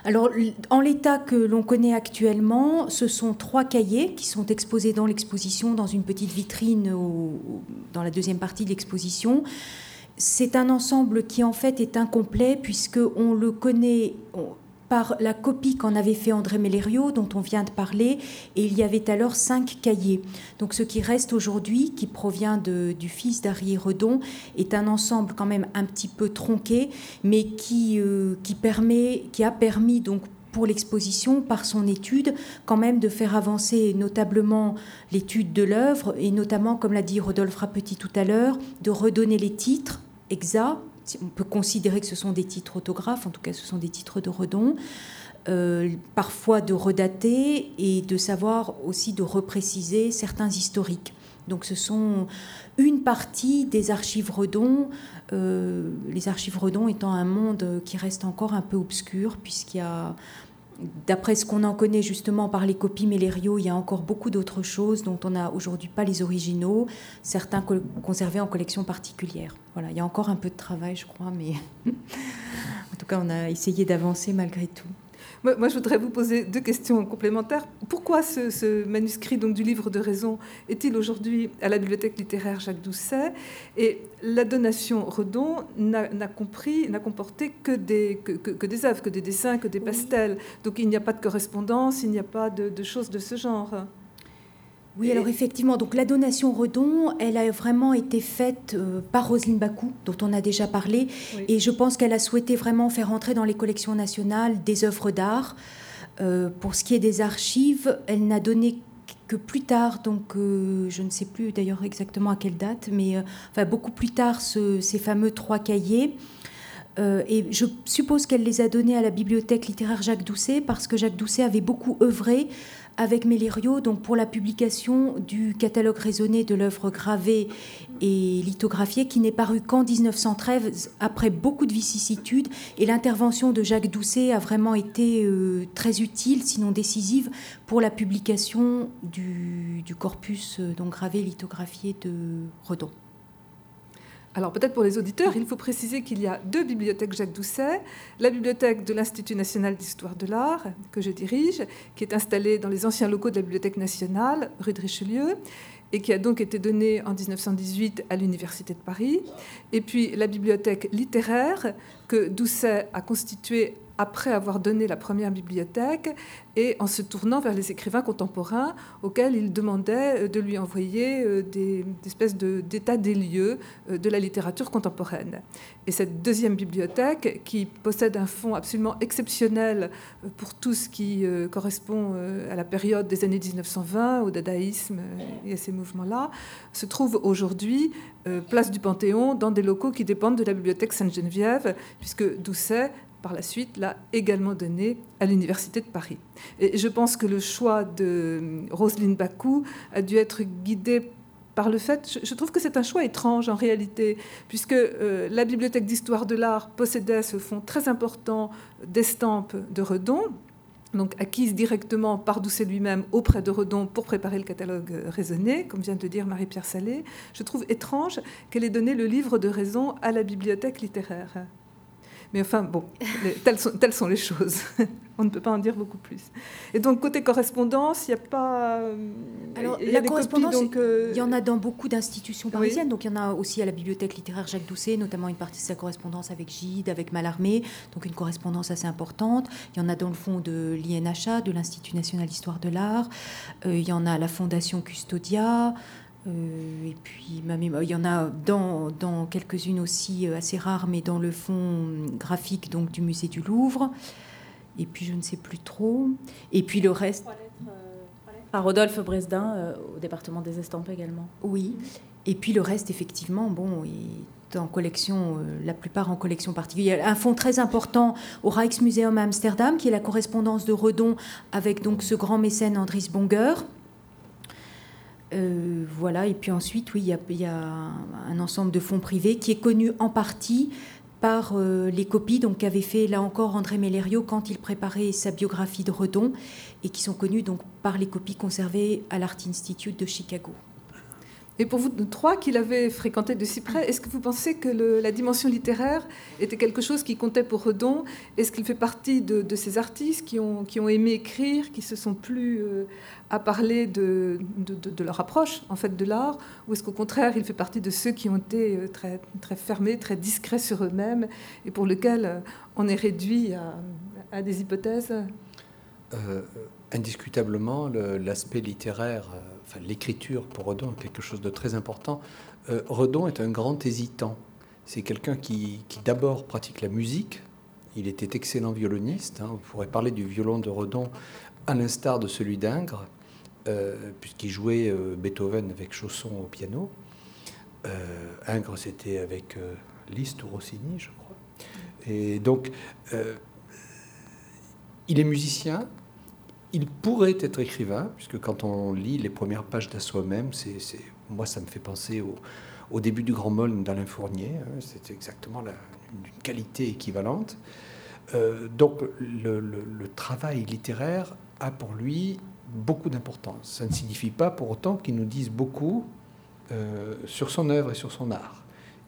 Alors, en l'état que l'on connaît actuellement, ce sont trois cahiers qui sont exposés dans l'exposition, dans une petite vitrine dans la deuxième partie de l'exposition. C'est un ensemble qui en fait est incomplet puisque on le connaît par la copie qu'en avait fait André Mellerio, dont on vient de parler, et il y avait alors cinq cahiers. Donc ce qui reste aujourd'hui, qui provient du fils d'Harry Redon, est un ensemble quand même un petit peu tronqué, mais qui, euh, qui, permet, qui a permis donc pour l'exposition, par son étude, quand même de faire avancer notablement l'étude de l'œuvre, et notamment, comme l'a dit Rodolphe Rapetit tout à l'heure, de redonner les titres exacts on peut considérer que ce sont des titres autographes, en tout cas ce sont des titres de redon, euh, parfois de redater et de savoir aussi de repréciser certains historiques. Donc ce sont une partie des archives redon, euh, les archives redon étant un monde qui reste encore un peu obscur puisqu'il y a D'après ce qu'on en connaît justement par les copies Mélério, il y a encore beaucoup d'autres choses dont on n'a aujourd'hui pas les originaux, certains conservés en collection particulière. Voilà, il y a encore un peu de travail, je crois, mais en tout cas, on a essayé d'avancer malgré tout. Moi, je voudrais vous poser deux questions complémentaires. Pourquoi ce, manuscrit donc, du livre de raison est-il aujourd'hui à la bibliothèque littéraire Jacques Doucet Et la donation Redon n'a compris, n'a comporté que des, que, des œuvres, que des dessins, que des pastels. Donc il n'y a pas de correspondance, il n'y a pas de choses de ce genre. Oui, alors effectivement, donc la donation Redon, elle a vraiment été faite euh, par Roselyne Bakou, dont on a déjà parlé, et je pense qu'elle a souhaité vraiment faire entrer dans les collections nationales des œuvres d'art. Euh, pour ce qui est des archives, elle n'a donné que plus tard, donc euh, je ne sais plus d'ailleurs exactement à quelle date, mais enfin beaucoup plus tard, ces fameux trois cahiers. et je suppose qu'elle les a donnés à la bibliothèque littéraire Jacques Doucet parce que Jacques Doucet avait beaucoup œuvré avec Mélério donc pour la publication du catalogue raisonné de l'œuvre gravée et lithographiée qui n'est paru qu'en 1913 après beaucoup de vicissitudes et l'intervention de Jacques Doucet a vraiment été euh, très utile sinon décisive pour la publication du, corpus euh, donc gravé lithographié de Redon. Alors peut-être pour les auditeurs, il faut préciser qu'il y a deux bibliothèques Jacques Doucet. La bibliothèque de l'Institut national d'histoire de l'art, que je dirige, qui est installée dans les anciens locaux de la Bibliothèque nationale, rue de Richelieu, et qui a donc été donnée en 1918 à l'Université de Paris. Et puis la bibliothèque littéraire, que Doucet a constituée après avoir donné la première bibliothèque et en se tournant vers les écrivains contemporains auxquels il demandait euh, de lui envoyer euh, des, espèces d'état des lieux euh, de la littérature contemporaine. Et cette deuxième bibliothèque, qui possède un fonds absolument exceptionnel pour tout ce qui correspond à la période des années 1920, au dadaïsme et à ces mouvements-là, se trouve aujourd'hui place du Panthéon dans des locaux qui dépendent de la bibliothèque Sainte-Geneviève, puisque Doucet par la suite, l'a également donné à l'Université de Paris. Et je pense que le choix de Roselyne Bakou a dû être guidé par le fait, je trouve que c'est un choix étrange en réalité, puisque euh, la bibliothèque d'histoire de l'art possédait ce fonds très important d'estampes de Redon, donc acquises directement par Doucet lui-même auprès de Redon pour préparer le catalogue raisonné, comme vient de dire Marie-Pierre Salé. Je trouve étrange qu'elle ait donné le livre de raison à la bibliothèque littéraire. Mais enfin, bon, telles, sont, telles, sont, les choses. On ne peut pas en dire beaucoup plus. Et donc, côté correspondance, il n'y a pas. Euh, Alors, la correspondance, euh, il y en a dans beaucoup d'institutions parisiennes. Donc, il y en a aussi à la bibliothèque littéraire Jacques Doucet, notamment une partie de sa correspondance avec Gide, avec Mallarmé. Donc, une correspondance assez importante. Il y en a dans le fond de l'INHA, de l'Institut national d'histoire de l'art. Euh, il y en a à la Fondation Custodia. Euh, et puis, ma mémoire, il y en a dans, dans quelques-unes aussi euh, assez rares, mais dans le fond graphique donc, du musée du Louvre. Et puis je ne sais plus trop. Et puis le reste. Par Rodolphe Bresdin au département des Estampes également. Oui. Et puis le reste, effectivement, bon, en collection, la plupart en collection particulière. Un fonds très important au Rijksmuseum à Amsterdam, qui est la correspondance de Redon avec donc ce grand mécène Andries Bonger. Euh, voilà, et puis ensuite, oui, il y, a un ensemble de fonds privés qui est connu en partie par euh, les copies donc qu'avait fait là encore André Mellerio quand il préparait sa biographie de Redon et qui sont connues donc par les copies conservées à l'Art Institute de Chicago. Et pour vous trois qui l'avez fréquenté de si près, est-ce que vous pensez que la dimension littéraire était quelque chose qui comptait pour Redon Est-ce qu'il fait partie de, ces artistes qui ont, aimé écrire, qui se sont plus euh, à parler de, leur approche en fait de l'art? Ou est-ce qu'au contraire, il fait partie de ceux qui ont été euh, très, fermés, très discrets sur eux-mêmes et pour lesquels euh, on est réduit à des hypothèses? Indiscutablement, l'aspect littéraire l'écriture pour Redon est quelque chose de très important. Euh, Redon est un grand hésitant. C'est quelqu'un qui, d'abord pratique la musique. Il était excellent violoniste. Hein. On pourrait parler du violon de Redon à l'instar de celui d'Ingres, euh, puisqu'il jouait euh, Beethoven avec Chausson au piano. Ingres, c'était avec Liszt ou Rossini, je crois. Et donc, il est musicien, il pourrait être écrivain, puisque quand on lit les premières pages d'À soi-même, moi, ça me fait penser au, début du Grand Molne d'Alain Fournier. Hein, c'est exactement la, une qualité équivalente. Euh, donc, le, travail littéraire a pour lui beaucoup d'importance. Ça ne signifie pas pour autant qu'il nous dise beaucoup euh, sur son œuvre et sur son art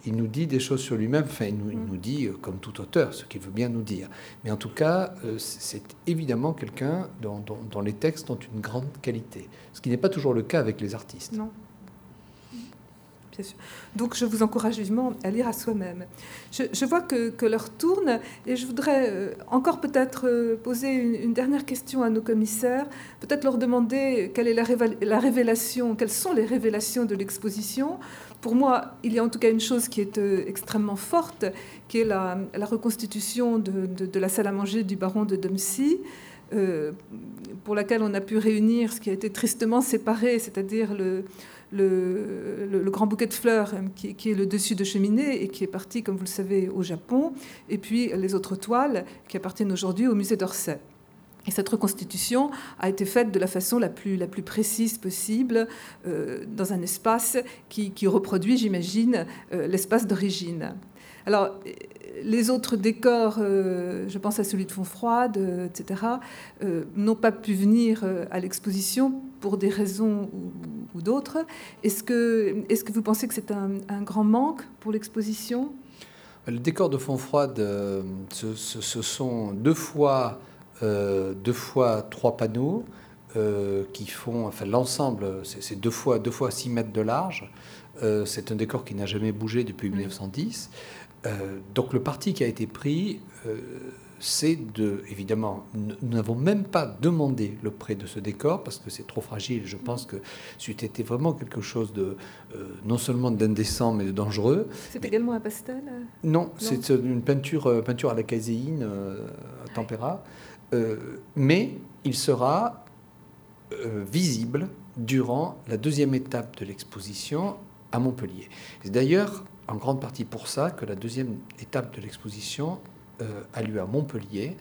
il nous dit des choses sur lui-même, enfin, il nous, dit, euh, comme tout auteur, ce qu'il veut bien nous dire. Mais en tout cas, euh, c'est évidemment quelqu'un dont, les textes ont une grande qualité, ce qui n'est pas toujours le cas avec les artistes. Non. Bien sûr. Donc je vous encourage vivement à lire à soi-même. Je, vois que, l'heure tourne et je voudrais euh, encore peut-être poser une, dernière question à nos commissaires, peut-être leur demander quelle est la révélation, quelles sont les révélations de l'exposition pour moi, il y a en tout cas une chose qui est euh, extrêmement forte, qui est la, reconstitution de, la salle à manger du baron de Domcy, euh, pour laquelle on a pu réunir ce qui a été tristement séparé, c'est-à-dire le, grand bouquet de fleurs euh, qui, est le dessus de cheminée et qui est parti, comme vous le savez, au Japon, et puis les autres toiles qui appartiennent aujourd'hui au musée d'Orsay. Et cette reconstitution a été faite de la façon la plus, la plus précise possible, euh, dans un espace qui, reproduit, j'imagine, euh, l'espace d'origine. Alors, les autres décors, euh, je pense à celui de Fontfroide, etc., n'ont pas pu venir à l'exposition pour des raisons ou, d'autres. Est-ce que, est que vous pensez que c'est un, grand manque pour l'exposition? Le décor de Fontfroide, ce, ce, sont deux fois deux fois trois panneaux euh, qui font, enfin l'ensemble, c'est deux fois, deux fois 6 mètres de large. Euh, c'est un décor qui n'a jamais bougé depuis 1910. donc le parti qui a été pris, c'est de, évidemment, nous n'avons même pas demandé le prêt de ce décor parce que c'est trop fragile. Je pense que c'eût été vraiment quelque chose de non seulement d'indécent mais de dangereux. C'est également un pastel Non, c'est une peinture, peinture à la caséine, à tempéra. Euh, mais il sera euh, visible durant la deuxième étape de l'exposition à Montpellier. C'est d'ailleurs en grande partie pour ça que la deuxième étape de l'exposition euh, a lieu à Montpellier,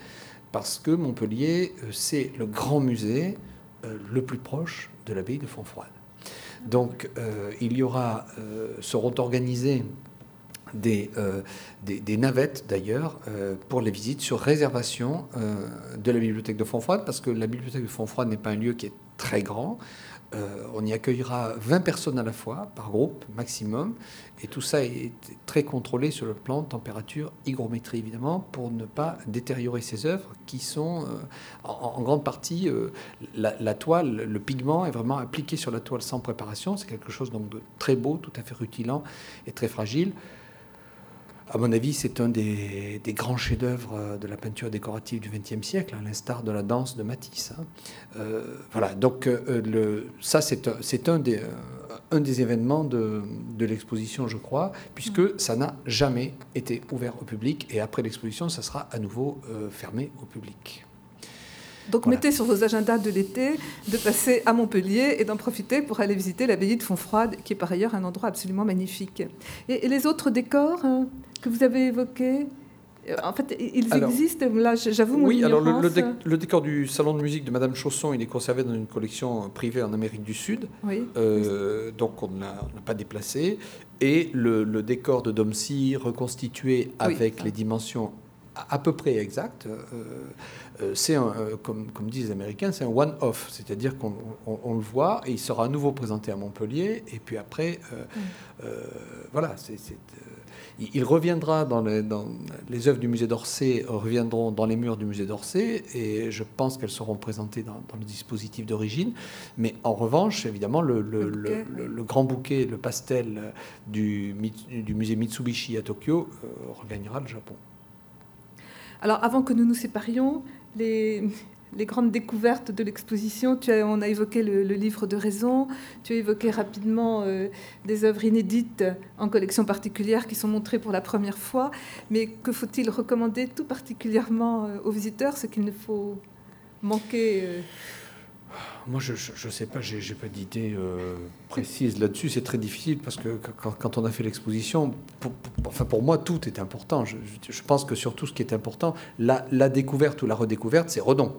parce que Montpellier, c'est le grand musée le plus proche de l'abbaye de Fontfroide. Donc il y aura, seront euh, des, navettes d'ailleurs euh, pour les visites sur réservation euh, de la bibliothèque de Fontfroide, parce que la bibliothèque de Fontfroide n'est pas un lieu qui est très grand. on y accueillera 20 personnes à la fois, par groupe maximum, et tout ça est très contrôlé sur le plan température, hygrométrie évidemment, pour ne pas détériorer ces œuvres qui sont en, grande partie la, la, toile, le pigment est vraiment appliqué sur la toile sans préparation. C'est quelque chose donc de très beau, tout à fait rutilant et très fragile. À mon avis, c'est un des, grands chefs-d'œuvre euh, de la peinture décorative du XXe siècle, à l'instar de la danse de Matisse. Hein. Euh, voilà, donc euh, le, ça, c'est un des, un des événements de, de l'exposition, je crois, puisque ça n'a jamais été ouvert au public, et après l'exposition, ça sera à nouveau fermé au public. Donc mettez sur vos agendas de l'été de passer à Montpellier et d'en profiter pour aller visiter l'abbaye de Fontfroide, qui est par ailleurs un endroit absolument magnifique. Et, les autres décors hein, que vous avez évoqués euh, en fait, ils existent. Là, j'avoue mon Oui, alors le, décor du salon de musique de Madame Chausson, il est conservé dans une collection privée en Amérique du Sud. Oui. Euh, donc on n'a pas déplacé. Et le, décor de Domcy reconstitué avec les dimensions à peu près exactes. Euh, c'est comme, comme, disent les Américains, c'est un one-off, c'est-à-dire qu'on le voit et il sera à nouveau présenté à Montpellier, et puis après, voilà, c'est il reviendra dans les, dans les œuvres du musée d'Orsay, reviendront dans les murs du musée d'Orsay, et je pense qu'elles seront présentées dans, le dispositif d'origine. Mais en revanche, évidemment, le, le, grand bouquet, le pastel du, du musée Mitsubishi à Tokyo euh, regagnera le Japon. Alors, avant que nous nous séparions, les, les grandes découvertes de l'exposition. On a évoqué le, livre de raison, tu as évoqué rapidement euh, des œuvres inédites en collection particulière qui sont montrées pour la première fois. Mais que faut-il recommander tout particulièrement euh, aux visiteurs, ce qu'il ne faut manquer euh? Moi, je ne sais pas, j'ai pas d'idée précise là-dessus. C'est très difficile parce que quand, on a fait l'exposition, pour, enfin pour moi, tout est important. Je, pense que surtout ce qui est important, la découverte ou la redécouverte, c'est Redon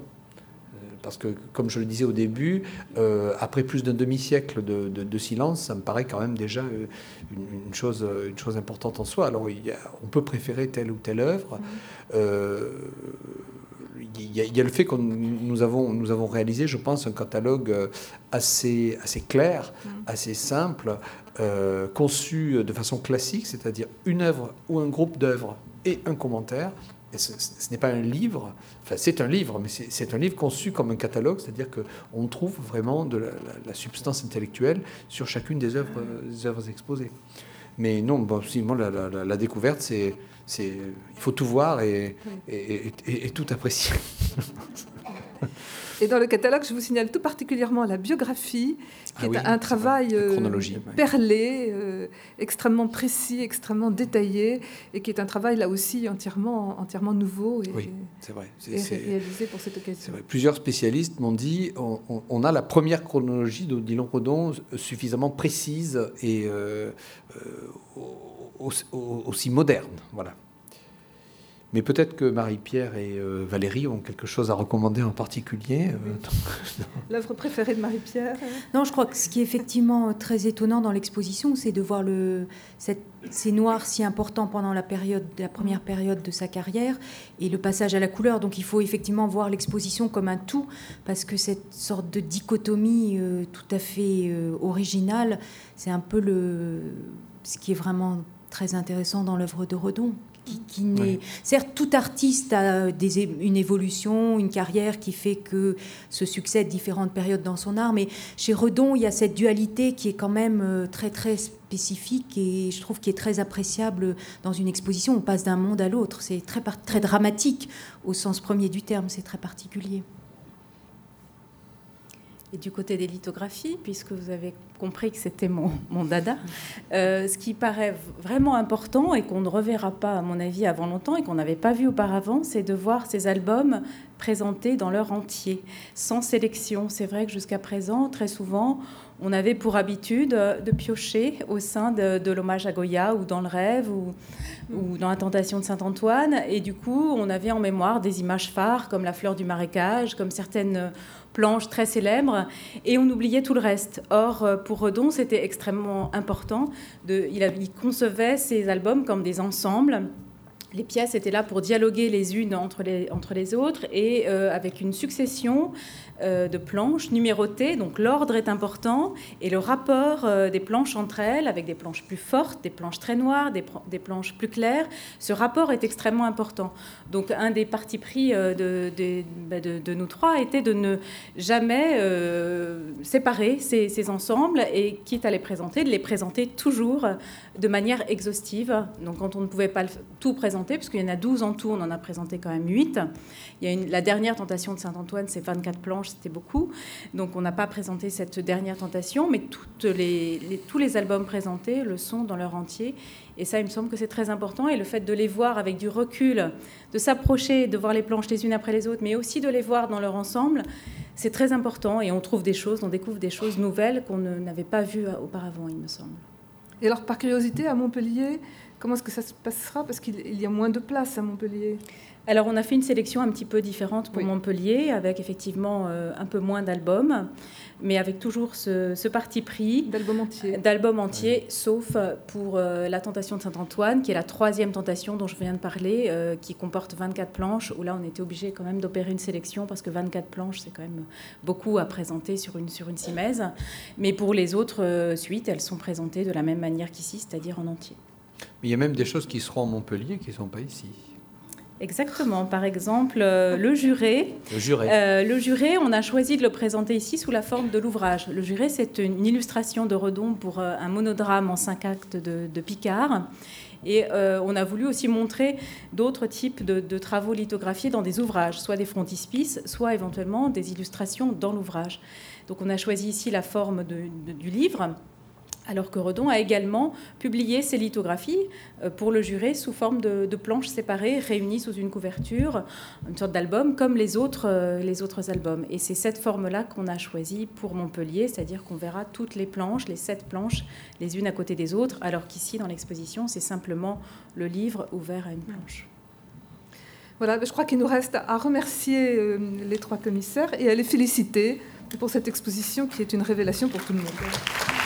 parce que, comme je le disais au début, euh, après plus d'un demi-siècle de, silence, ça me paraît quand même déjà euh, une, chose, une chose importante en soi. Alors, il on peut préférer telle ou telle œuvre. Mmh. Euh, il y, a, le fait que nous avons, nous avons réalisé, je pense, un catalogue assez, assez clair, mmh. assez simple, conçu de façon classique, c'est-à-dire une œuvre ou un groupe d'œuvres et un commentaire ce, n'est pas un livre, enfin c'est un livre, mais c'est un livre conçu comme un catalogue, c'est-à-dire qu'on trouve vraiment de la, substance intellectuelle sur chacune des œuvres, exposées. Mais non, bon, la, découverte, c'est, il faut tout voir et, et tout apprécier. Et dans le catalogue, je vous signale tout particulièrement la biographie, qui ah est un travail euh, perlé, euh, extrêmement précis, extrêmement détaillé, et qui est un travail là aussi entièrement, entièrement nouveau et, oui, c'est vrai. réalisé pour cette occasion. Plusieurs spécialistes m'ont dit on, a la première chronologie d'Odilon Rodon suffisamment précise et euh, aussi moderne. Voilà. Mais peut-être que Marie-Pierre et euh, Valérie ont quelque chose à recommander en particulier. Euh, L'œuvre préférée de Marie-Pierre Non, je crois que ce qui est effectivement très étonnant dans l'exposition, c'est de voir le, cette, ces noirs si importants pendant la, période, la première période de sa carrière et le passage à la couleur. Donc il faut effectivement voir l'exposition comme un tout, parce que cette sorte de dichotomie euh, tout à fait originale, c'est un peu le, ce qui est vraiment très intéressant dans l'œuvre de Redon qui, certes tout artiste a des, une évolution, une carrière qui fait que se succèdent différentes périodes dans son art, mais chez Redon il y a cette dualité qui est quand même euh, très très spécifique et je trouve qui est très appréciable dans une exposition. On passe d'un monde à l'autre, c'est très très dramatique au sens premier du terme, c'est très particulier. Et du côté des lithographies, puisque vous avez compris que c'était mon, mon, dada, euh, ce qui paraît vraiment important et qu'on ne reverra pas, à mon avis, avant longtemps et qu'on n'avait pas vu auparavant, c'est de voir ces albums présentés dans leur entier, sans sélection. C'est vrai que jusqu'à présent, très souvent, on avait pour habitude de piocher au sein de, l'hommage à Goya ou dans le rêve ou, ou dans la tentation de Saint-Antoine. Et du coup, on avait en mémoire des images phares comme la fleur du marécage, comme certaines planches très célèbres, et on oubliait tout le reste. Or, euh, pour Redon, c'était extrêmement important. Il, concevait ses albums comme des ensembles les pièces étaient là pour dialoguer les unes entre les, autres et euh, avec une succession de planches numérotées. Donc l'ordre est important et le rapport euh, des planches entre elles, avec des planches plus fortes, des planches très noires, des, planches plus claires, ce rapport est extrêmement important. Donc un des partis pris de, bah, de, nous trois était de ne jamais séparer ces, ensembles et quitte à les présenter, de les présenter toujours de manière exhaustive. Donc quand on ne pouvait pas tout présenter, présenté, parce qu'il y en a 12 en tout, on en a présenté quand même 8. Il y a une, la dernière tentation de Saint-Antoine, c'est 24 planches, c'était beaucoup. Donc on n'a pas présenté cette dernière tentation, mais toutes les, tous les albums présentés le sont dans leur entier. Et ça, il me semble que c'est très important. Et le fait de les voir avec du recul, de s'approcher, de voir les planches les unes après les autres, mais aussi de les voir dans leur ensemble, c'est très important. Et on trouve des choses, on découvre des choses nouvelles qu'on n'avait pas vues auparavant, il me semble. Et alors, par curiosité, à Montpellier, comment est-ce que ça se passera? Parce qu'il y a moins de place à Montpellier. Alors, on a fait une sélection un petit peu différente pour Montpellier, avec effectivement euh, un peu moins d'albums, mais avec toujours ce, parti pris d'album entier, d'album entier, sauf pour euh, la Tentation de Saint-Antoine, qui est la troisième tentation dont je viens de parler, euh, qui comporte 24 planches. Où là, on était obligé quand même d'opérer une sélection parce que 24 planches, c'est quand même beaucoup à présenter sur une sur une simèse. Mais pour les autres suites, elles sont présentées de la même manière qu'ici, c'est-à-dire en entier. Mais il y a même des choses qui seront à Montpellier qui ne sont pas ici. Exactement. Par exemple, euh, le juré. Le juré. Euh, le juré, on a choisi de le présenter ici sous la forme de l'ouvrage. Le juré, c'est une illustration de Redon pour euh, un monodrame en cinq actes de, Picard. Et on a voulu aussi montrer d'autres types de, travaux lithographiés dans des ouvrages, soit des frontispices, soit éventuellement des illustrations dans l'ouvrage. Donc on a choisi ici la forme du livre alors que Redon a également publié ses lithographies euh, pour le juré sous forme de, planches séparées réunies sous une couverture, une sorte d'album comme les autres, euh, les autres albums. Et c'est cette forme-là qu'on a choisie pour Montpellier, c'est-à-dire qu'on verra toutes les planches, les sept planches, les unes à côté des autres, alors qu'ici dans l'exposition c'est simplement le livre ouvert à une planche. Voilà, je crois qu'il nous reste à remercier euh, les trois commissaires et à les féliciter pour cette exposition qui est une révélation pour tout le monde.